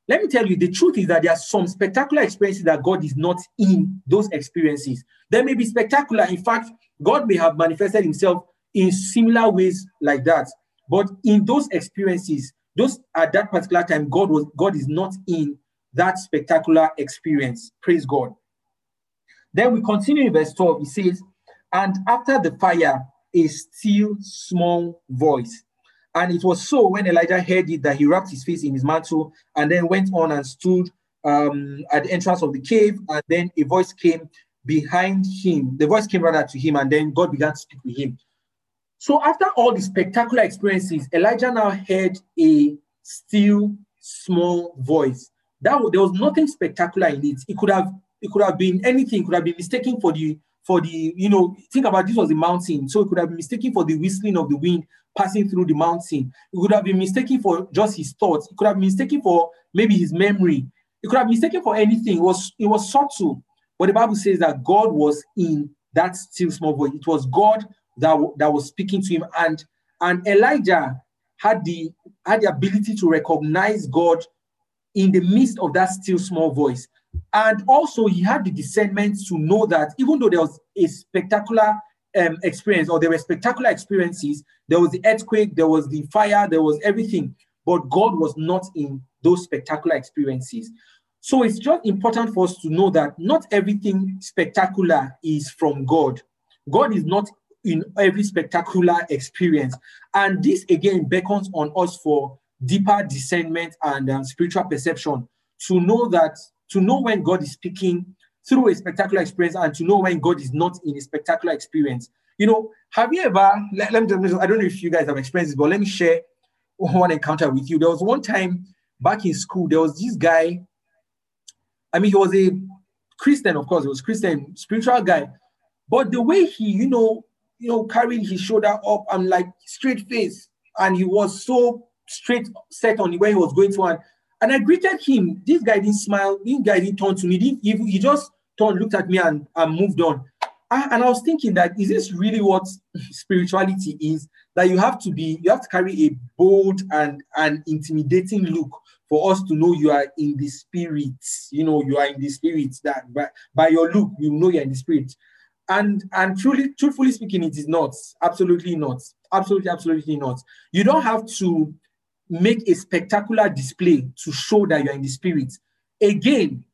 Let me tell you, the truth is that there are some spectacular experiences that God is not in those experiences. They may be spectacular. In fact, God may have manifested himself in similar ways like that. But in those experiences, those at that particular time, God was God is not in that spectacular experience. Praise God. Then we continue in verse 12. It says, And after the fire, a still small voice. And it was so when Elijah heard it that he wrapped his face in his mantle and then went on and stood um, at the entrance of the cave. And then a voice came behind him. The voice came rather to him, and then God began to speak with him. So after all the spectacular experiences, Elijah now heard a still small voice. That there was nothing spectacular in it. It could have it could have been anything. It could have been mistaken for the for the, you know, think about this was a mountain. So it could have been mistaken for the whistling of the wind passing through the mountain. It could have been mistaken for just his thoughts. It could have been mistaken for maybe his memory. It could have been mistaken for anything. It was, it was subtle. But the Bible says that God was in that still small voice. It was God that, that was speaking to him. And, and Elijah had the, had the ability to recognize God in the midst of that still small voice. And also, he had the discernment to know that even though there was a spectacular um, experience or there were spectacular experiences, there was the earthquake, there was the fire, there was everything, but God was not in those spectacular experiences. So it's just important for us to know that not everything spectacular is from God. God is not in every spectacular experience. And this again beckons on us for deeper discernment and um, spiritual perception to know that to know when God is speaking through a spectacular experience and to know when God is not in a spectacular experience. You know, have you ever, let, let me, just, I don't know if you guys have experienced this, but let me share one encounter with you. There was one time back in school, there was this guy, I mean, he was a Christian, of course, he was Christian, spiritual guy, but the way he, you know, you know, carried his shoulder up and like straight face, and he was so straight set on where he was going to, and and I greeted him. This guy didn't smile. This guy didn't turn to me. He, he just turned, looked at me, and, and moved on. I, and I was thinking that is this really what spirituality is? That you have to be, you have to carry a bold and an intimidating look for us to know you are in the spirit. You know, you are in the spirit. That by, by your look, you know you're in the spirit. And and truly, truthfully speaking, it is not. Absolutely not. Absolutely, absolutely not. You don't have to make a spectacular display to show that you're in the spirit. Again,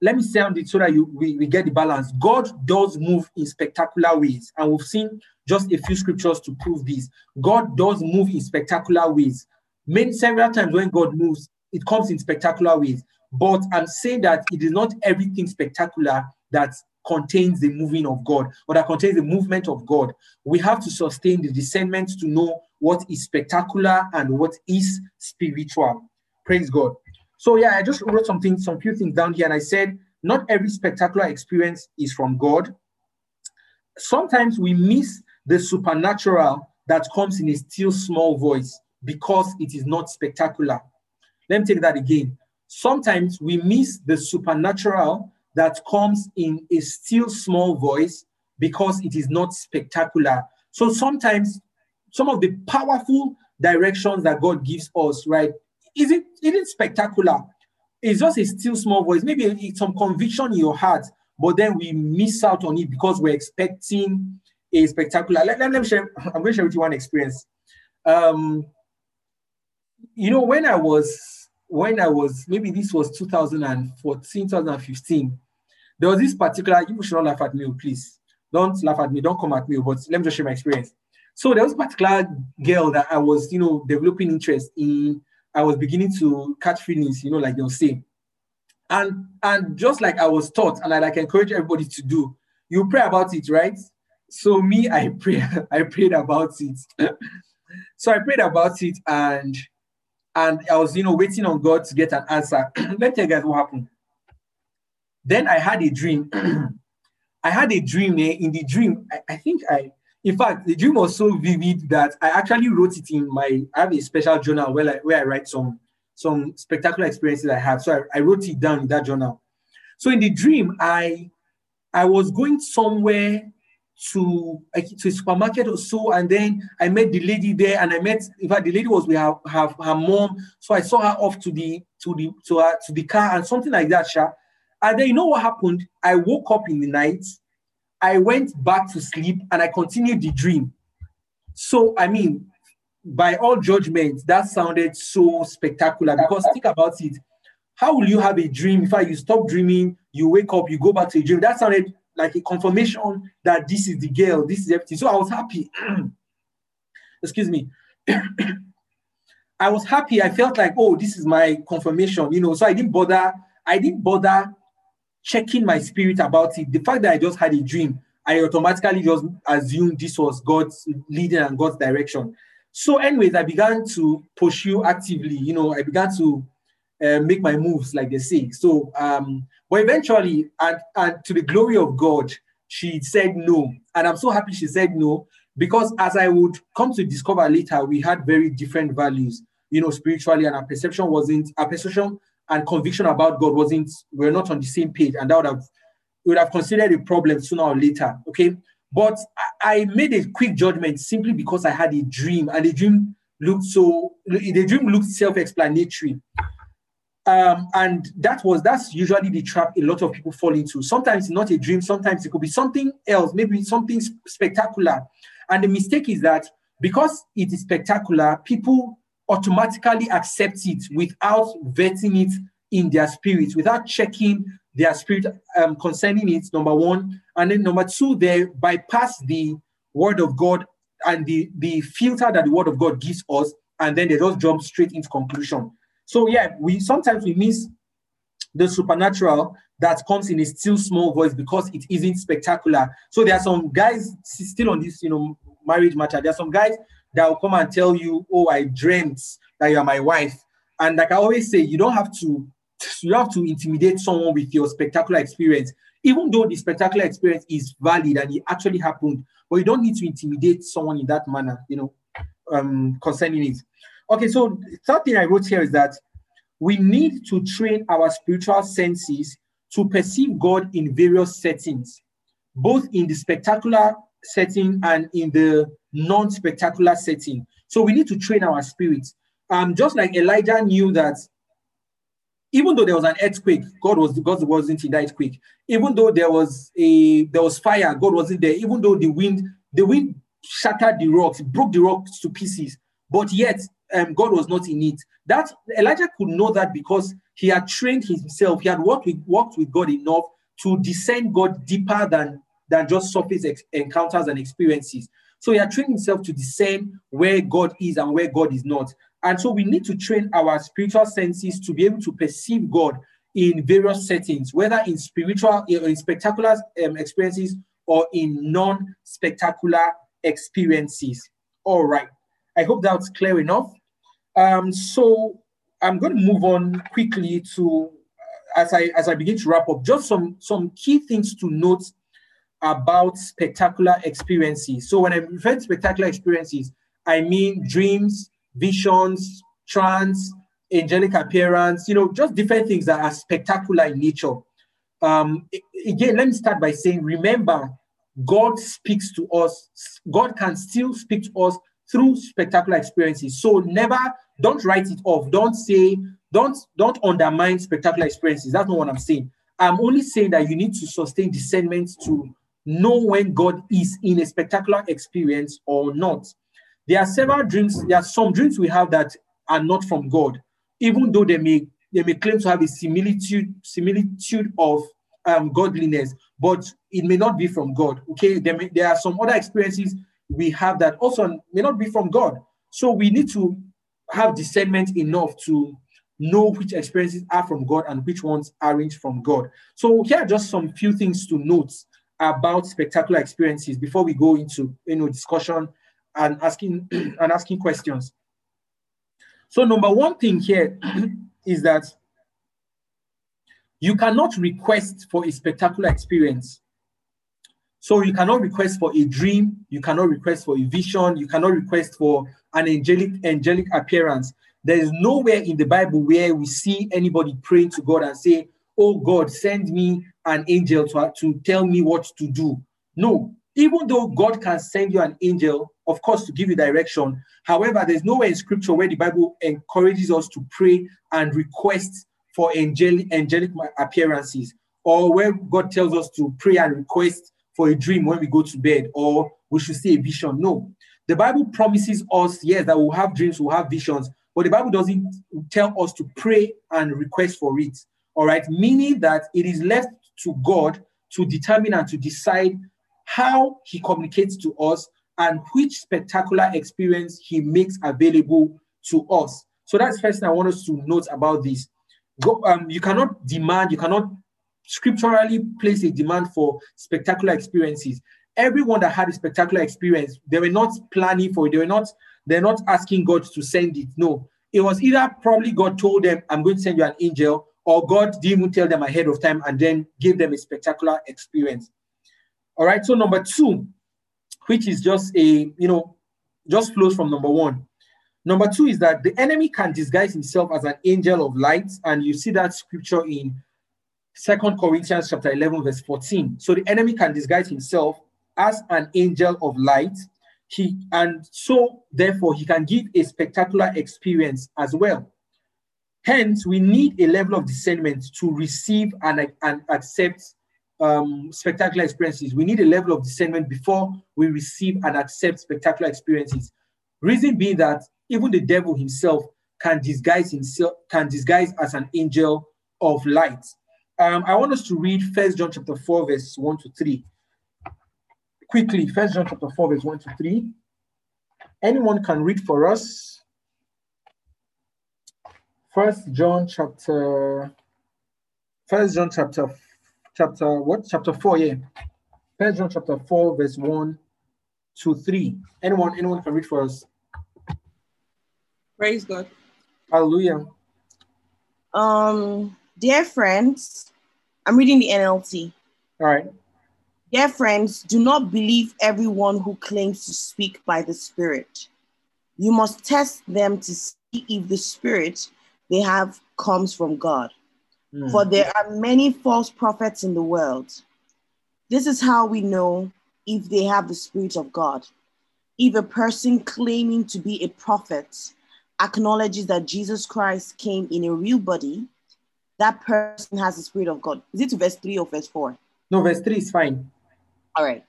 let me sound it so that you we, we get the balance. God does move in spectacular ways, and we've seen just a few scriptures to prove this. God does move in spectacular ways. Many several times when God moves, it comes in spectacular ways. But I'm saying that it is not everything spectacular that contains the moving of God or that contains the movement of God. We have to sustain the discernment to know what is spectacular and what is spiritual. Praise God. So yeah, I just wrote something, some few things down here, and I said not every spectacular experience is from God. Sometimes we miss the supernatural that comes in a still small voice because it is not spectacular. Let me take that again. Sometimes we miss the supernatural that comes in a still small voice because it is not spectacular. So sometimes some of the powerful directions that God gives us, right, is it isn't spectacular? It's just a still small voice. Maybe it's some conviction in your heart, but then we miss out on it because we're expecting a spectacular. Let, let, let me share. I'm going to share with you one experience. Um, you know, when I was when I was maybe this was 2014, 2015, there was this particular. You should not laugh at me, oh, please. Don't laugh at me. Don't come at me. Oh, but let me just share my experience. So there was a particular girl that I was, you know, developing interest in I was beginning to catch feelings, you know, like they'll say. And and just like I was taught, and I like encourage everybody to do, you pray about it, right? So me, I pray, I prayed about it. so I prayed about it, and and I was, you know, waiting on God to get an answer. Let me tell you guys what happened. Then I had a dream. I had a dream. Eh? In the dream, I, I think I in fact, the dream was so vivid that I actually wrote it in my. I have a special journal where I, where I write some some spectacular experiences I have. So I, I wrote it down in that journal. So in the dream, I I was going somewhere to to a supermarket or so, and then I met the lady there, and I met. In fact, the lady was with her, her, her mom. So I saw her off to the to the to her, to the car and something like that. Sha. And then you know what happened? I woke up in the night I went back to sleep and I continued the dream. So, I mean, by all judgment, that sounded so spectacular because think about it. How will you have a dream? If fact, you stop dreaming, you wake up, you go back to a dream. That sounded like a confirmation that this is the girl, this is everything. So I was happy. Excuse me. I was happy. I felt like, oh, this is my confirmation, you know. So I didn't bother. I didn't bother checking my spirit about it, the fact that I just had a dream, I automatically just assumed this was God's leading and God's direction. So, anyways, I began to pursue actively. You know, I began to uh, make my moves, like they say. So, um, but eventually, and, and to the glory of God, she said no. And I'm so happy she said no because, as I would come to discover later, we had very different values, you know, spiritually, and our perception wasn't, our perception and conviction about God wasn't, we're not on the same page, and that would have would have considered a problem sooner or later. Okay. But I, I made a quick judgment simply because I had a dream, and the dream looked so the dream looked self-explanatory. Um, and that was that's usually the trap a lot of people fall into. Sometimes it's not a dream, sometimes it could be something else, maybe something spectacular. And the mistake is that because it is spectacular, people automatically accept it without vetting it in their spirit, without checking their spirit um, concerning it, number one. And then number two, they bypass the word of God and the, the filter that the word of God gives us, and then they just jump straight into conclusion. So yeah, we sometimes we miss the supernatural that comes in a still small voice because it isn't spectacular. So there are some guys still on this, you know, marriage matter. There are some guys that will come and tell you, "Oh, I dreamt that you are my wife." And like I always say, you don't have to you have to intimidate someone with your spectacular experience, even though the spectacular experience is valid and it actually happened. But you don't need to intimidate someone in that manner, you know, um, concerning it. Okay, so third thing I wrote here is that we need to train our spiritual senses to perceive God in various settings, both in the spectacular setting and in the non-spectacular setting. So we need to train our spirits. Um, just like Elijah knew that even though there was an earthquake, God was God wasn't in that earthquake. Even though there was a there was fire, God wasn't there. Even though the wind, the wind shattered the rocks, broke the rocks to pieces, but yet um, God was not in it. That Elijah could know that because he had trained himself, he had worked with worked with God enough to discern God deeper than than just surface ex- encounters and experiences. So he had trained himself to discern where God is and where God is not. And so we need to train our spiritual senses to be able to perceive God in various settings, whether in spiritual, in spectacular um, experiences or in non spectacular experiences. All right. I hope that's clear enough. Um, so I'm going to move on quickly to as I as I begin to wrap up, just some some key things to note about spectacular experiences. So when I refer to spectacular experiences, I mean dreams, visions, trance, angelic appearance, you know, just different things that are spectacular in nature. Um, again, let me start by saying, remember, God speaks to us. God can still speak to us through spectacular experiences. So never, don't write it off. Don't say, don't, don't undermine spectacular experiences. That's not what I'm saying. I'm only saying that you need to sustain discernment to know when God is in a spectacular experience or not. There are several dreams, there are some dreams we have that are not from God, even though they may they may claim to have a similitude similitude of um, godliness, but it may not be from God. Okay, there, may, there are some other experiences we have that also may not be from God. So we need to have discernment enough to know which experiences are from God and which ones aren't from God. So here are just some few things to note about spectacular experiences before we go into you know discussion and asking and asking questions. So number one thing here is that you cannot request for a spectacular experience. So you cannot request for a dream, you cannot request for a vision, you cannot request for an angelic angelic appearance. There is nowhere in the Bible where we see anybody praying to God and say, "Oh God, send me an angel to, to tell me what to do." No, even though God can send you an angel, of course, to give you direction. However, there's nowhere in scripture where the Bible encourages us to pray and request for angelic, angelic appearances, or where God tells us to pray and request for a dream when we go to bed, or we should see a vision. No. The Bible promises us, yes, that we'll have dreams, we'll have visions, but the Bible doesn't tell us to pray and request for it. All right. Meaning that it is left to God to determine and to decide how he communicates to us and which spectacular experience he makes available to us. So that's first thing I want us to note about this. Go, um, you cannot demand, you cannot scripturally place a demand for spectacular experiences. Everyone that had a spectacular experience, they were not planning for it. They were not, they're not asking God to send it. No, it was either probably God told them, I'm going to send you an angel, or God didn't even tell them ahead of time and then give them a spectacular experience. All right. So number two, which is just a, you know, just flows from number one. Number two is that the enemy can disguise himself as an angel of light. And you see that scripture in Second Corinthians chapter 11, verse 14. So the enemy can disguise himself as an angel of light. He and so therefore he can give a spectacular experience as well. Hence, we need a level of discernment to receive and, and accept um, spectacular experiences. We need a level of discernment before we receive and accept spectacular experiences. Reason being that even the devil himself can disguise himself, can disguise as an angel of light. Um, I want us to read First John chapter 4, verse 1 to 3. Quickly, First John chapter 4, verse 1 to 3. Anyone can read for us. First John chapter First John chapter chapter what? Chapter 4, yeah. First John chapter 4, verse 1 to 3. Anyone, anyone can read for us. Praise God. Hallelujah. Um, dear friends, I'm reading the NLT. All right. Dear friends, do not believe everyone who claims to speak by the Spirit. You must test them to see if the Spirit they have comes from God. Hmm. For there are many false prophets in the world. This is how we know if they have the Spirit of God. If a person claiming to be a prophet acknowledges that Jesus Christ came in a real body, that person has the spirit of God. Is it to verse 3 or verse 4? No, verse 3 is fine. All right.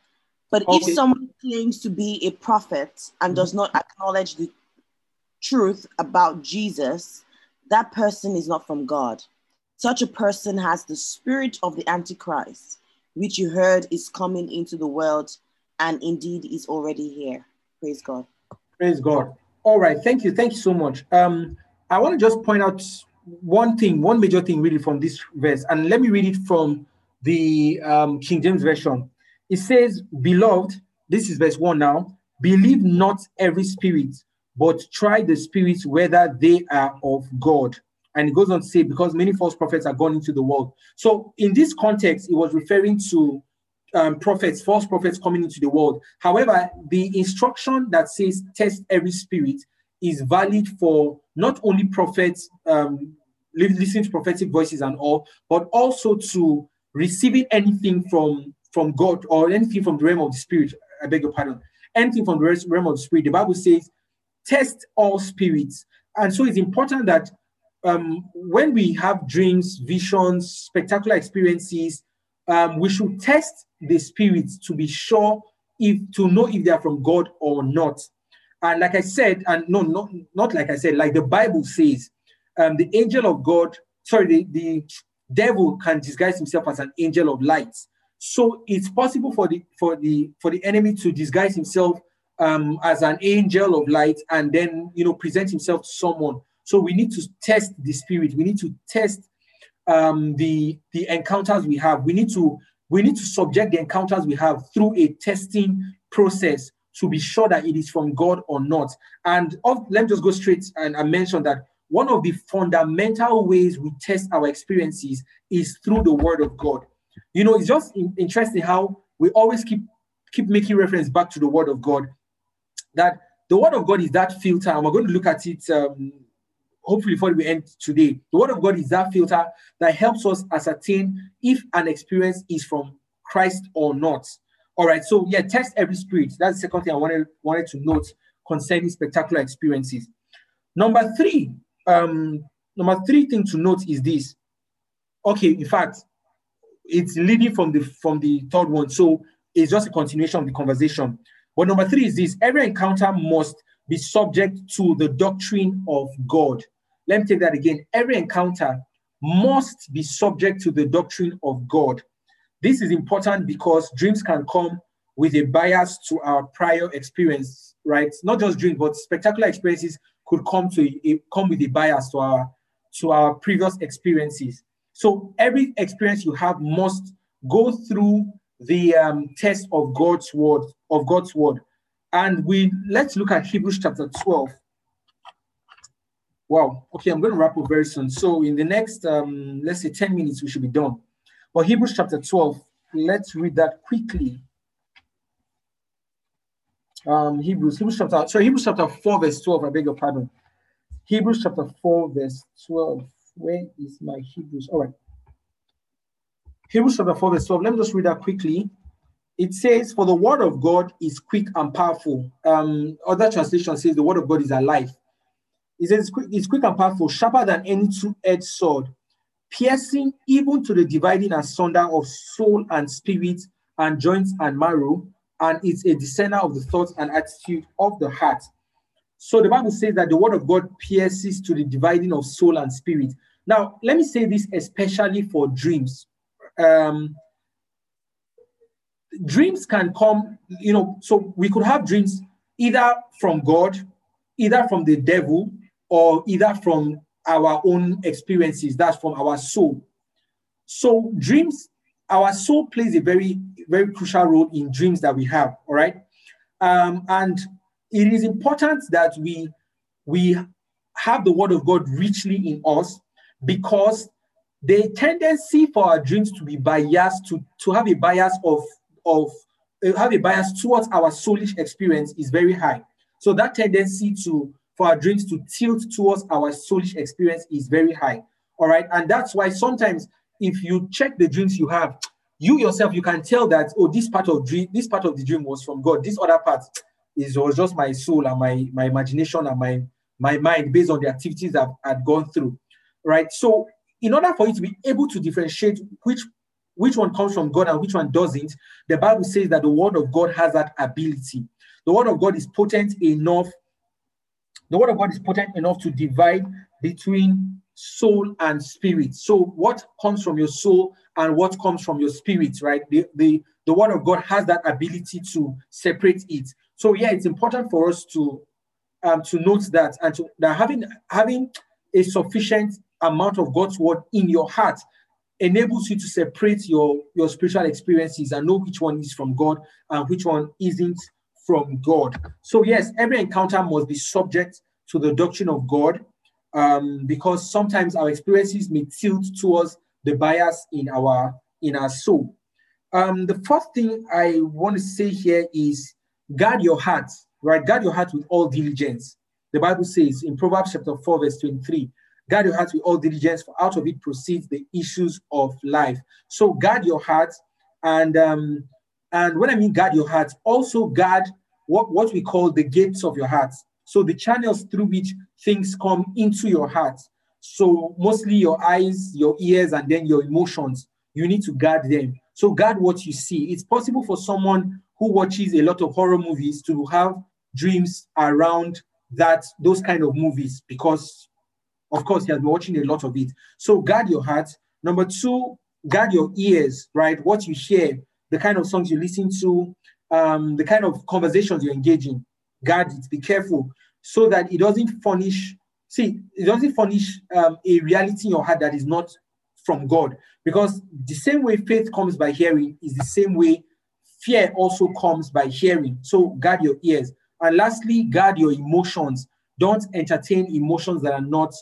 But Okay. if someone claims to be a prophet and does not acknowledge the truth about Jesus, that person is not from God. Such a person has the spirit of the Antichrist, which you heard is coming into the world and indeed is already here. Praise God. Praise God. All right. Thank you. Thank you so much. Um, I want to just point out one thing, one major thing really from this verse. And let me read it from the um, King James Version. It says, Beloved, this is verse 1 now, believe not every spirit, but try the spirits whether they are of God. And it goes on to say, because many false prophets are gone into the world. So in this context, it was referring to um, prophets, false prophets coming into the world. However, the instruction that says test every spirit is valid for not only prophets um, listening to prophetic voices and all, but also to receiving anything from from God or anything from the realm of the spirit. I beg your pardon. Anything from the realm of the spirit. The Bible says, test all spirits. And so it's important that um, when we have dreams, visions, spectacular experiences, um, we should test the spirits to be sure if to know if they are from God or not. And like I said, and no, not not like I said, like the Bible says, um, the angel of God, sorry, the, the devil can disguise himself as an angel of light. So it's possible for the for the for the enemy to disguise himself um, as an angel of light and then you know present himself to someone. So we need to test the spirit. We need to test um, the the encounters we have. We need to we need to subject the encounters we have through a testing process to be sure that it is from God or not. And of, let me just go straight and, and mention that one of the fundamental ways we test our experiences is through the Word of God. You know, it's just in- interesting how we always keep keep making reference back to the Word of God. That the Word of God is that filter, and we're going to look at it um, hopefully before we end today. The Word of God is that filter that helps us ascertain if an experience is from Christ or not. All right, so yeah, test every spirit. That's the second thing I wanted wanted to note concerning spectacular experiences. Number three, um, number three thing to note is this. Okay, in fact, it's leading from the from the third one, so it's just a continuation of the conversation. But number three is this: every encounter must be subject to the doctrine of God. Let me take that again. Every encounter must be subject to the doctrine of God. This is important because dreams can come with a bias to our prior experience, right? Not just dreams, but spectacular experiences could come to come with a bias to our to our previous experiences. So every experience you have must go through the um, test of God's word of God's word. And we let's look at Hebrews chapter 12. Wow. Okay, I'm going to wrap up very soon. So in the next um, let's say 10 minutes, we should be done. But Hebrews chapter 12, let's read that quickly. Um, Hebrews, Hebrews chapter, sorry, Hebrews chapter 4, verse 12. I beg your pardon. Hebrews chapter 4, verse 12. Where is my Hebrews? All right. Hebrews chapter 4, verse 12. Let me just read that quickly. It says, For the word of God is quick and powerful. Um, other translation says the word of God is alive. It says it's quick, it's quick and powerful, sharper than any two-edged sword, piercing even to the dividing asunder of soul and spirit and joints and marrow, and it's a discerner of the thoughts and attitude of the heart. So the Bible says that the word of God pierces to the dividing of soul and spirit. Now, let me say this especially for dreams. Um, dreams can come, you know, so we could have dreams either from God, either from the devil, or either from our own experiences. That's from our soul. So dreams, our soul plays a very, very crucial role in dreams that we have. All right. Um, and it is important that we we have the word of God richly in us because the tendency for our dreams to be biased to to have a bias of of uh, have a bias towards our soulish experience is very high. So that tendency to for our dreams to tilt towards our soulish experience is very high. All right, and that's why sometimes if you check the dreams you have, you yourself you can tell that oh this part of dream this part of the dream was from God. This other part is was just my soul and my my imagination and my my mind based on the activities I've gone through. Right. So in order for you to be able to differentiate which which one comes from God and which one doesn't, the Bible says that the word of God has that ability. The word of God is potent enough. The word of God is potent enough to divide between soul and spirit. So, what comes from your soul and what comes from your spirit, right? The, the, the word of God has that ability to separate it. So, yeah, it's important for us to um, to note that and to that having having a sufficient amount of God's word in your heart enables you to separate your your spiritual experiences and know which one is from God and which one isn't from God. So yes, every encounter must be subject to the doctrine of God um, because sometimes our experiences may tilt towards the bias in our in our soul. Um, the first thing I want to say here is guard your heart, right? Guard your heart with all diligence. The Bible says in Proverbs chapter 4, verse 23, guard your heart with all diligence, for out of it proceeds the issues of life. So guard your heart, and um, and when I mean guard your heart, also guard what, what we call the gates of your heart. So the channels through which things come into your heart. So mostly your eyes, your ears, and then your emotions. You need to guard them. So guard what you see. It's possible for someone who watches a lot of horror movies to have dreams around that those kind of movies because of course he has been watching a lot of it so guard your heart number two guard your ears right what you hear the kind of songs you listen to um, the kind of conversations you engage in guard it be careful so that it doesn't furnish see it doesn't furnish um, a reality in your heart that is not from god. Because the same way faith comes by hearing is the same way fear also comes by hearing. So guard your ears. And lastly guard your emotions. Don't entertain emotions that are not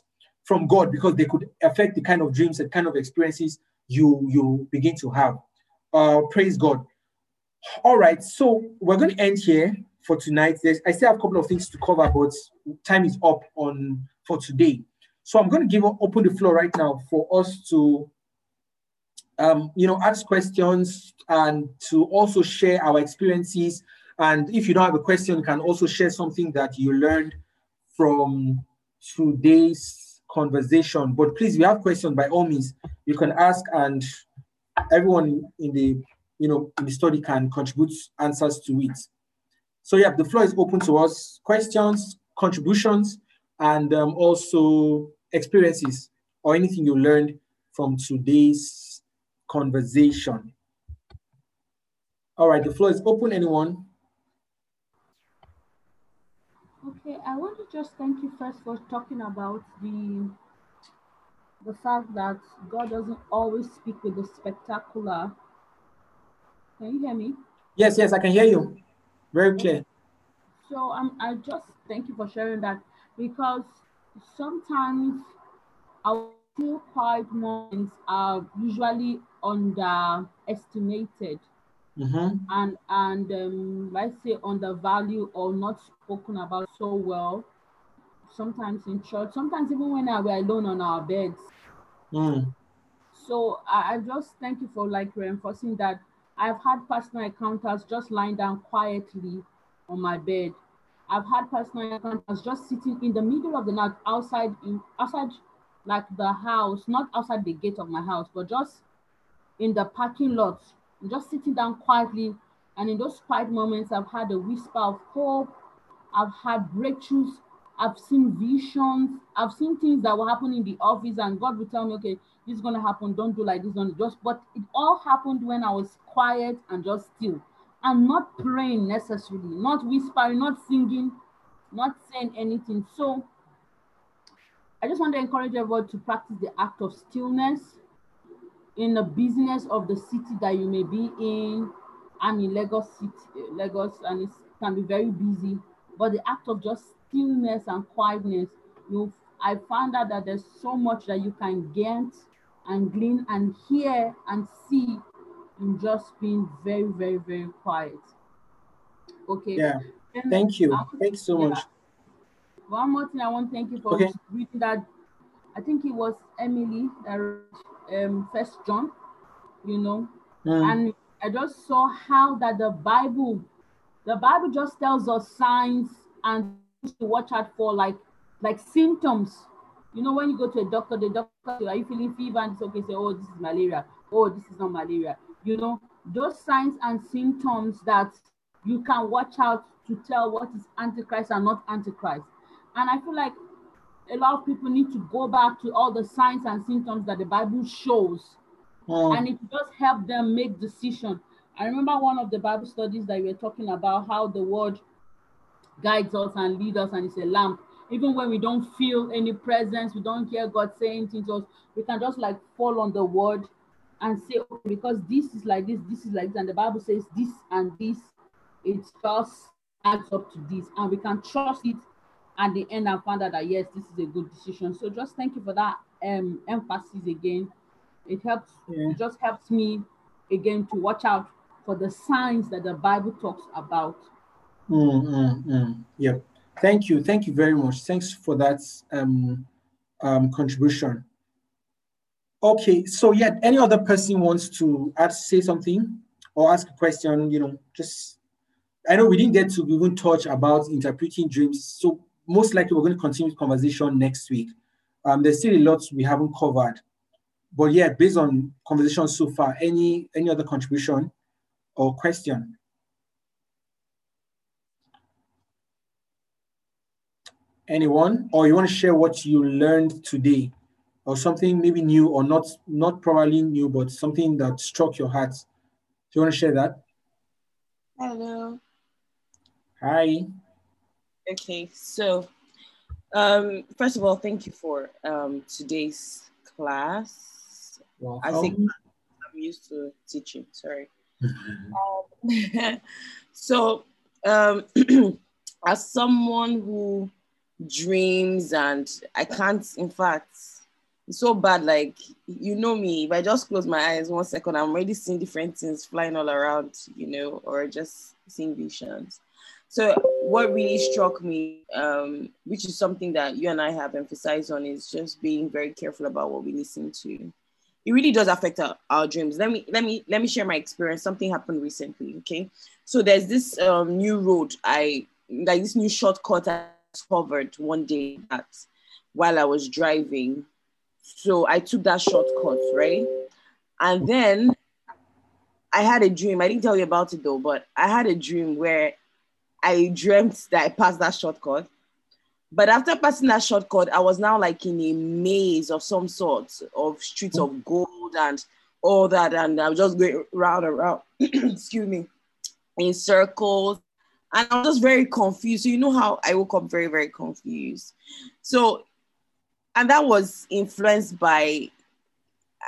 from god because they could affect the kind of dreams and kind of experiences you you begin to have uh praise god all right so we're going to end here for tonight. There's, I still have a couple of things to cover, but time is up on for today. So I'm going to give open the floor right now for us to, um, you know, ask questions and to also share our experiences. And if you don't have a question, you can also share something that you learned from today's conversation. But please, you have questions, by all means, you can ask, and everyone in the you know in the study can contribute answers to it. So yeah, the floor is open to us. Questions, contributions, and um, also experiences or anything you learned from today's conversation. All right, the floor is open. Anyone? Okay, I want to just thank you first for talking about the the fact that God doesn't always speak with the spectacular. Can you hear me? Yes, yes, I can hear you. Very clear. So um, I just thank you for sharing that because sometimes our feel quiet moments are usually underestimated Mm-hmm. and and um, let's say undervalued or not spoken about so well. Sometimes in church, sometimes even when we're alone on our beds. Mm. So I, I just thank you for like reinforcing that I've had personal encounters just lying down quietly on my bed. I've had personal encounters just sitting in the middle of the night outside in outside like the house, not outside the gate of my house, but just in the parking lot, just sitting down quietly. And in those quiet moments, I've had a whisper of hope. I've had breakthroughs. I've seen visions. I've seen things that will happen in the office, and God will tell me, okay, this is gonna happen. Don't do like this. Don't just. But it all happened when I was quiet and just still, and not praying necessarily, not whispering, not singing, not saying anything. So I just want to encourage everyone to practice the act of stillness in the business of the city that you may be in. I'm in Lagos City, Lagos, and it can be very busy. But the act of just stillness and quietness, you I found out that there's so much that you can get and glean and hear and see in just being very, very, very quiet. Okay. Yeah. Then Thank you. Thanks so yeah. much. One more thing I want to thank you for Okay. reading that. I think it was Emily that um, First John, you know, Mm. and I just saw how that the Bible, the Bible just tells us signs and to watch out for, like like symptoms You know, when you go to a doctor, the doctor Are you feeling fever? And it's okay, say, Oh, this is malaria. Oh, this is not malaria. You know, those signs and symptoms that you can watch out to tell what is antichrist and not antichrist. And I feel like a lot of people need to go back to all the signs and symptoms that the Bible shows, Mm. and it just help them make decision. I remember one of the Bible studies that we were talking about how the word guides us and leads us, and it's a lamp. Even when we don't feel any presence, we don't hear God saying things to us, we can just like fall on the word and say, okay, because this is like this, this is like this, and the Bible says this and this, it just adds up to this, and we can trust it at the end and find out that yes, this is a good decision. So just thank you for that um emphasis again. It helps, Yeah. it just helps me again to watch out for the signs that the Bible talks about. Mm, mm, mm. Yep. Thank you. Thank you very much. Thanks for that um, um, contribution. Okay, so yeah, any other person wants to add, say something or ask a question, you know, just I know we didn't get to even touch about interpreting dreams. So most likely we're going to continue the conversation next week. Um, there's still a lot we haven't covered. But yeah, based on conversation so far, any any other contribution or question? Anyone or you want to share what you learned today or something maybe new or not not probably new but something that struck your heart do you want to share that Hello. hi Okay, so um, first of all, thank you for um, today's class. I think I'm used to teaching. Sorry. Um, so, um, as someone who dreams and I can't, in fact, it's so bad. Like, you know me, if I just close my eyes one second, I'm already seeing different things flying all around, you know, or just seeing visions. So, what really struck me, um, which is something that you and I have emphasized on, is just being very careful about what we listen to it really does affect our, our dreams. Let me let me let me share my experience. Something happened recently. Okay, so there's this um, new road I like this new shortcut discovered one day that while I was driving. So I took that shortcut, right? And then I had a dream. I didn't tell you about it though, but I had a dream where I dreamt that I passed that shortcut. But after passing that shortcut, I was now like in a maze of some sort of streets of gold and all that. And I was just going round and round, excuse me, in circles. And I was just very confused. So, you know how I woke up very, very confused. So, and that was influenced by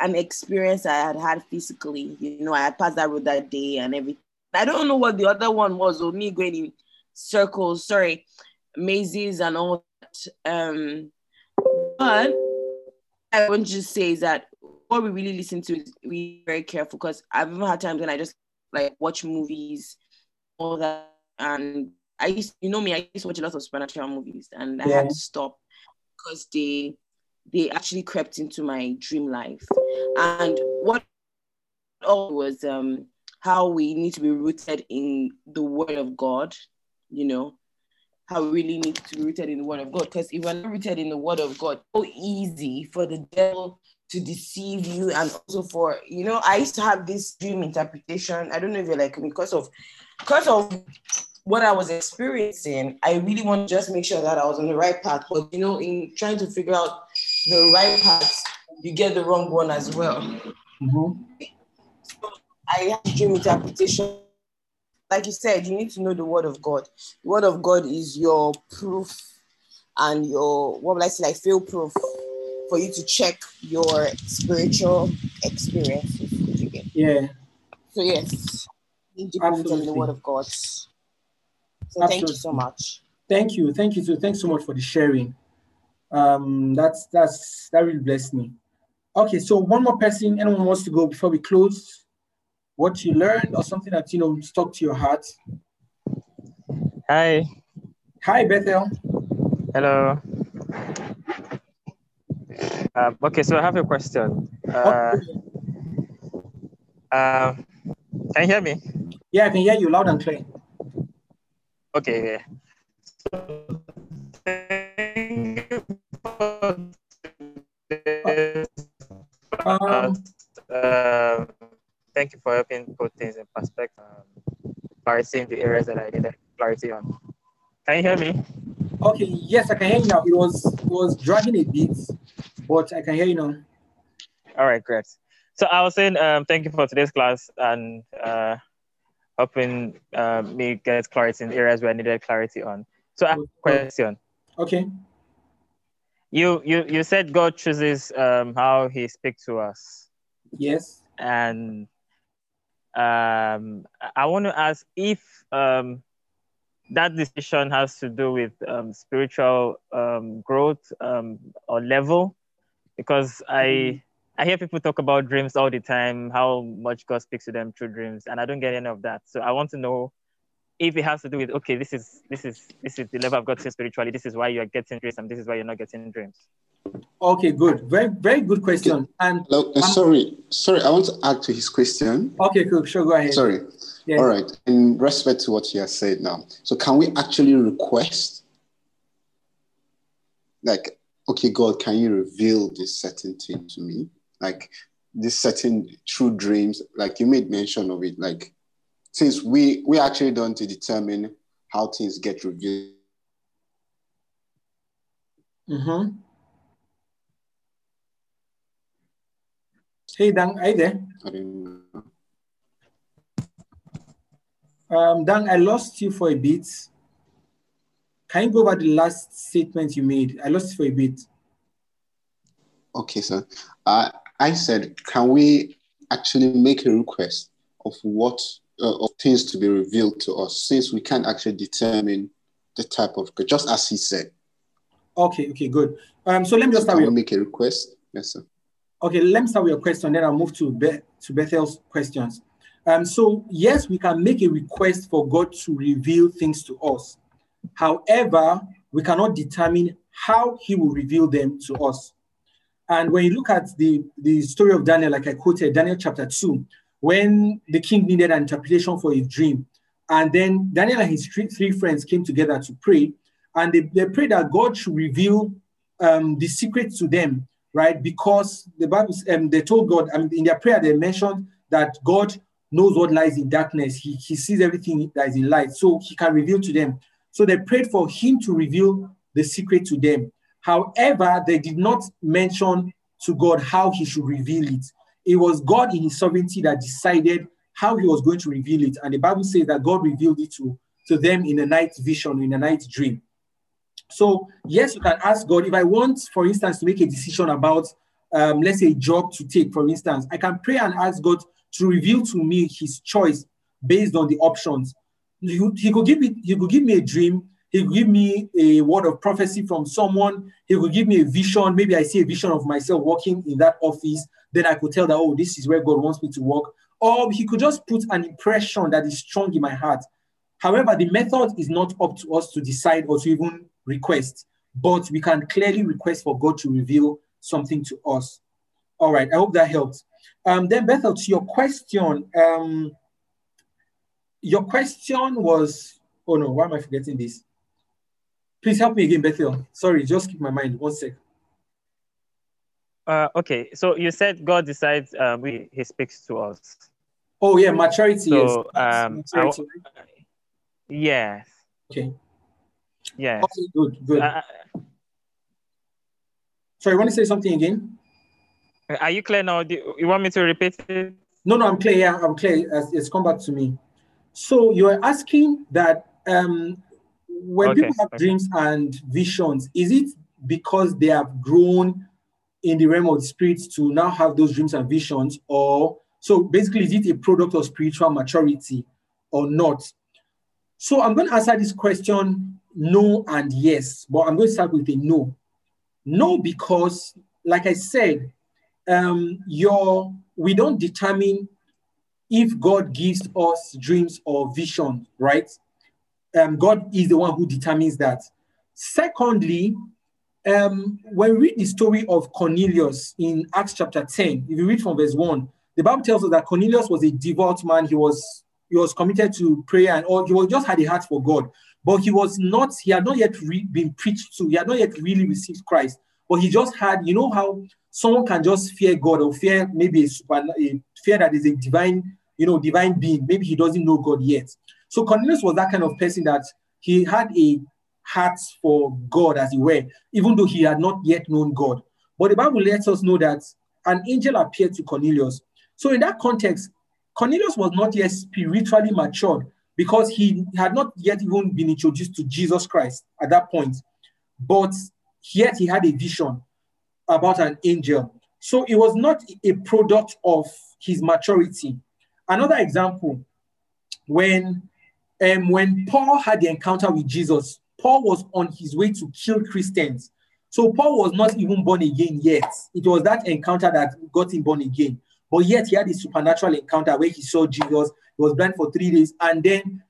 an experience I had had physically. You know, I had passed that road that day and everything. I don't know what the other one was, or me going in circles, sorry, mazes and all that. Um, but I want to just say is that what we really listen to is be very careful because I've even had times when I just like watch movies, all that, and I used, you know me, I used to watch a lot of supernatural movies, and I Yeah. had to stop because they they actually crept into my dream life. And what all was um how we need to be rooted in the word of God, you know, how we really need to be rooted in the word of God. Because if we're not rooted in the word of God, so easy for the devil to deceive you and also for you know, I used to have this dream interpretation. I don't know if you're like me because of because of what I was experiencing, I really want to just make sure that I was on the right path. But you know, in trying to figure out the right path, you get the wrong one as well. Mhm. I have dream interpretation. Like you said, you need to know the word of God. The word of God is your proof and your what will I say, like fail proof for you to check your spiritual experiences. Yeah So yes, to in the word of God. So thank you so much. thank you thank you too thanks so much for the sharing um that's that's that really blessed me okay so one more person anyone wants to go before we close what you learned or something that you know stuck to your heart Hi. hi bethel Hello. Um, okay, so I have a question. Uh, Okay. uh, can you hear me? yeah i can hear you loud and clear Okay. So, thank you for Um, uh, thank you for helping put things in perspective. Um, clarity the areas that I needed clarity on. Can you hear me? okay, yes, I can hear you now. It was it was dragging a bit, but I can hear you now. All right, great. So I was saying, um, thank you for today's class and uh, helping uh, me get clarity in areas where I needed clarity on. So I have a question. Okay. You you you said God chooses um, how He speaks to us, Yes. and um, I want to ask if um, that decision has to do with um, spiritual um, growth um, or level, because I I hear people talk about dreams all the time, how much God speaks to them through dreams, and I don't get any of that. So I want to know if it has to do with okay, this is this is this is the level of God to spiritually. This is why you are getting dreams, and this is why you're not getting dreams. Okay, good. Very very good question. And Hello, uh, sorry, sorry. I want to add to his question. okay, cool. Sure, go ahead. Sorry. Yes. All right. In respect to what he has said now, so can we actually request, like, okay, God, can you reveal this certain thing to me? Like this certain true dreams, like you made mention of it. Like, since we we actually don't to determine how things get revealed. Mm-hmm. Hey, Dan, are you there? I don't know. Um, Dan, I lost you for a bit. Can you go over the last statement you made? I lost you for a bit. Okay, so uh, I said, can we actually make a request of what uh, of things to be revealed to us, since we can't actually determine the type of just as he said. Okay, okay, good. Um, so let me just start can with we make a request? Yes, sir. Okay, let me start with your question, then I'll move to Be- to Bethel's questions. Um, so yes, we can make a request for God to reveal things to us. However, we cannot determine how He will reveal them to us. And when you look at the, the story of Daniel, like I quoted, Daniel chapter 2, when the king needed an interpretation for his dream, and then Daniel and his three, three friends came together to pray, and they, they prayed that God should reveal um, the secret to them, right? Because the Bible, um, they told God, I mean, in their prayer, they mentioned that God knows what lies in darkness. He, he sees everything that is in light, so he can reveal to them. So they prayed for him to reveal the secret to them. However, they did not mention to God how he should reveal it. It was God in his sovereignty that decided how he was going to reveal it. And the Bible says that God revealed it to, to them in a night vision, in a night dream. So, yes, you can ask God if I want, for instance, to make a decision about, um, let's say, a job to take, for instance, I can pray and ask God to reveal to me his choice based on the options. He, he could give me, he could give me a dream, he could give me a word of prophecy from someone, he could give me a vision. Maybe I see a vision of myself working in that office, then I could tell that, oh, this is where God wants me to work. Or he could just put an impression that is strong in my heart. However, the method is not up to us to decide or to even request, but we can clearly request for God to reveal something to us. All right, I hope that helps. Um, then, Bethel, to your question, um, your question was, oh no, why am I forgetting this? Please help me again, Bethel. Sorry, just keep my mind. One sec. Uh, okay, so you said God decides um, we, He speaks to us. Oh yeah, maturity. So yes. um, maturity. yes, Okay. yes. Okay, good, good. Uh, Sorry, want to say something again? are you clear now? Do you, you want me to repeat it? No, no, I'm clear. Yeah, I'm clear. It's, it's come back to me. So you're asking that um, when Okay, people have okay. dreams and visions, is it because they have grown in the realm of the spirit to now have those dreams and visions, or so basically, is it a product of spiritual maturity or not? So I'm going to answer this question no and yes, but I'm going to start with a no. No, because like I said, um, your we don't determine if God gives us dreams or vision, right? Um, God is the one who determines that. Secondly, um, when we read the story of Cornelius in Acts chapter 10, if you read from verse 1, the Bible tells us that Cornelius was a devout man. He was he was committed to prayer and all, he was just had a heart for God. But he was not, he had not yet re- been preached to, he had not yet really received Christ. But he just had, you know how someone can just fear God or fear maybe a super a fear that is a divine, you know, divine being. Maybe he doesn't know God yet. So Cornelius was that kind of person that he had a heart for God, as it were, even though he had not yet known God. But the Bible lets us know that an angel appeared to Cornelius. So in that context, Cornelius was not yet spiritually matured because he had not yet even been introduced to Jesus Christ at that point. But yet he had a vision about an angel. So it was not a product of his maturity. Another example, when um, when Paul had the encounter with Jesus, Paul was on his way to kill Christians. So Paul was not even born again yet. It was that encounter that got him born again. But yet he had a supernatural encounter where he saw Jesus. He was blind for three days, and then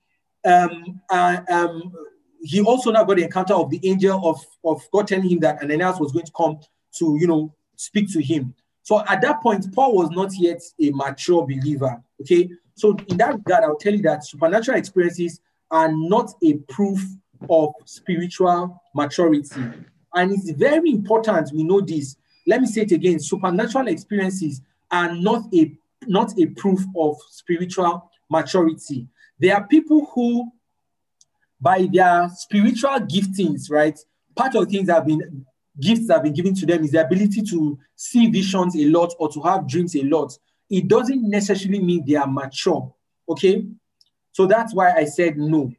um, uh, um, he also now got the encounter of the angel of, of God telling him that Ananias was going to come to, you know, speak to him. So at that point, Paul was not yet a mature believer. Okay. So in that regard, I'll tell you that supernatural experiences are not a proof of spiritual maturity. And it's very important we know this. Let me say it again. Supernatural experiences are not a not a proof of spiritual maturity. There are people who, by their spiritual giftings, right? Part of things that have been gifts that have been given to them is the ability to see visions a lot or to have dreams a lot. It doesn't necessarily mean they are mature. Okay. So that's why I said no.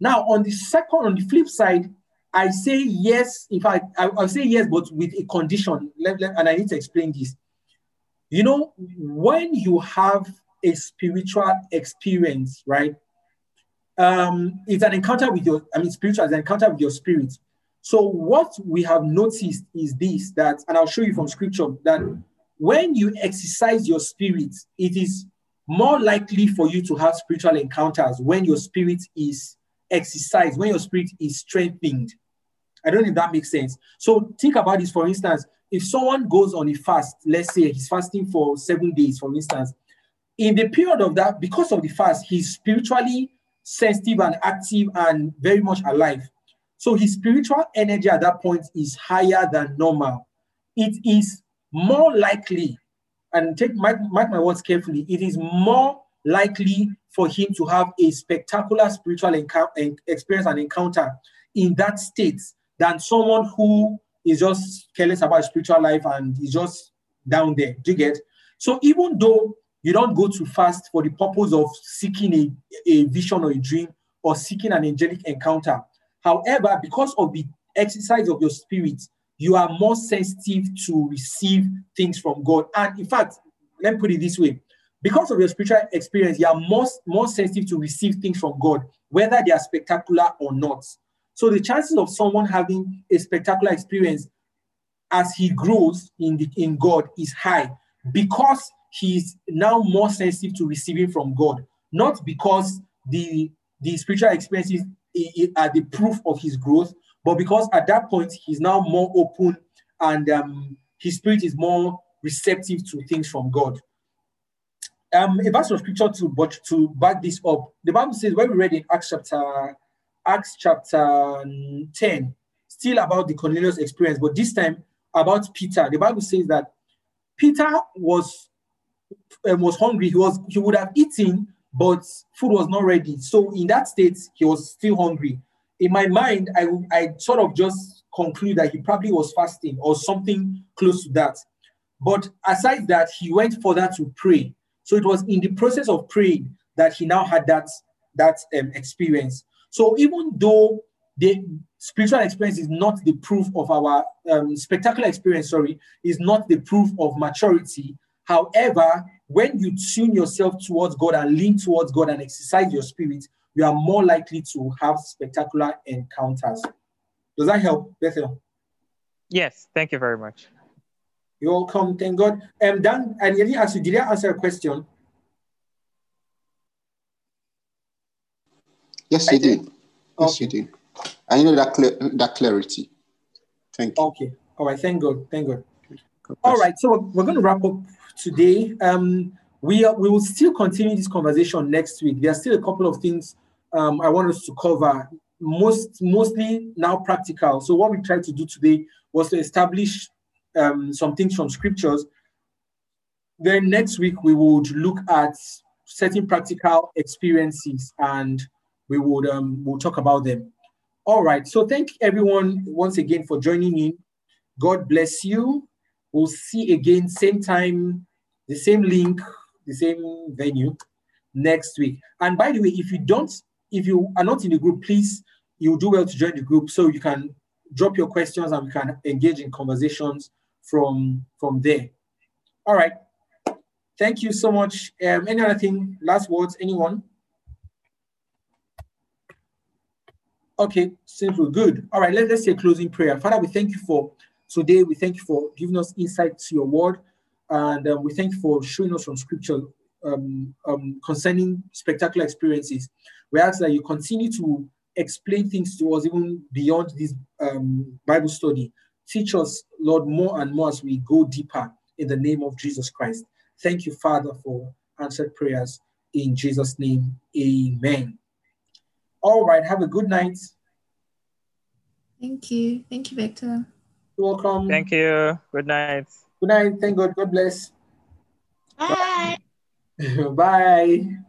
Now, on the second, on the flip side, I say yes. In fact, I, will say yes, but with a condition. Let, let, and I need to explain this. You know, when you have a spiritual experience, right? Um, it's an encounter with your, I mean, spiritual is an encounter with your spirit. So what we have noticed is this that, and I'll show you from scripture that when you exercise your spirit, it is more likely for you to have spiritual encounters when your spirit is exercised, when your spirit is strengthened. I don't know if that makes sense. So think about this, for instance, if someone goes on a fast, let's say he's fasting for seven days, for instance, in the period of that, because of the fast, he's spiritually sensitive and active and very much alive. So his spiritual energy at that point is higher than normal. It is more likely, and take mark, mark my words carefully, it is more likely for him to have a spectacular spiritual enc- experience and encounter in that state than someone who is just careless about spiritual life and is just down there. Do you get? So even though you don't go to fast for the purpose of seeking a, a vision or a dream or seeking an angelic encounter, however, because of the exercise of your spirit, you are more sensitive to receive things from God. And in fact, let me put it this way because of your spiritual experience, you are more, more sensitive to receive things from God, whether they are spectacular or not. So the chances of someone having a spectacular experience as he grows in the in God is high because he's now more sensitive to receiving from God, not because the the spiritual experiences are the proof of his growth, but because at that point he's now more open and um, his spirit is more receptive to things from God. Um, a verse of scripture to but to back this up, the Bible says when we read in Acts chapter Acts chapter 10, still about the Cornelius experience, but this time about Peter. The Bible says that Peter was um, was hungry. He was he would have eaten, but food was not ready. So in that state, he was still hungry. In my mind, I I sort of just conclude that he probably was fasting or something close to that. But aside that, he went further to pray. So it was in the process of praying that he now had that that um, experience. So even though the spiritual experience is not the proof of our um, spectacular experience, sorry, is not the proof of maturity. However, when you tune yourself towards God and lean towards God and exercise your spirit, you are more likely to have spectacular encounters. Does that help, Bethel? Yes, thank you very much. You're welcome. Thank God. Um, Dan, I didn't you, did I answer a question? Yes, you did. Yes, okay. you did. I know that clear, that clarity. Thank you. Okay. All right. Thank God. Thank God. All right. So we're going to wrap up today. Um, we are, we will still continue this conversation next week. There are still a couple of things um, I want us to cover. Most mostly now practical. So what we tried to do today was to establish um, some things from scriptures. Then next week we would look at certain practical experiences and we would um, we'll talk about them. All right. So thank everyone once again for joining in. God bless you. We'll see again, same time, the same link, the same venue next week. And by the way, if you don't, if you are not in the group, please you do well to join the group so you can drop your questions and we can engage in conversations from from there. All right. Thank you so much. Um, any other thing? Last words? Anyone? Okay, simple, good. All right, let, let's say a closing prayer. Father, we thank you for today. We thank you for giving us insight to your word. And um, we thank you for showing us from scripture um, um, concerning spectacular experiences. We ask that you continue to explain things to us even beyond this um, Bible study. Teach us, Lord, more and more as we go deeper in the name of Jesus Christ. Thank you, Father, for answered prayers. In Jesus' name, amen. All right, have a good night. Thank you. Thank you, Victor. You're welcome. Thank you. Good night. Good night. Thank God. God bless. Bye. Bye.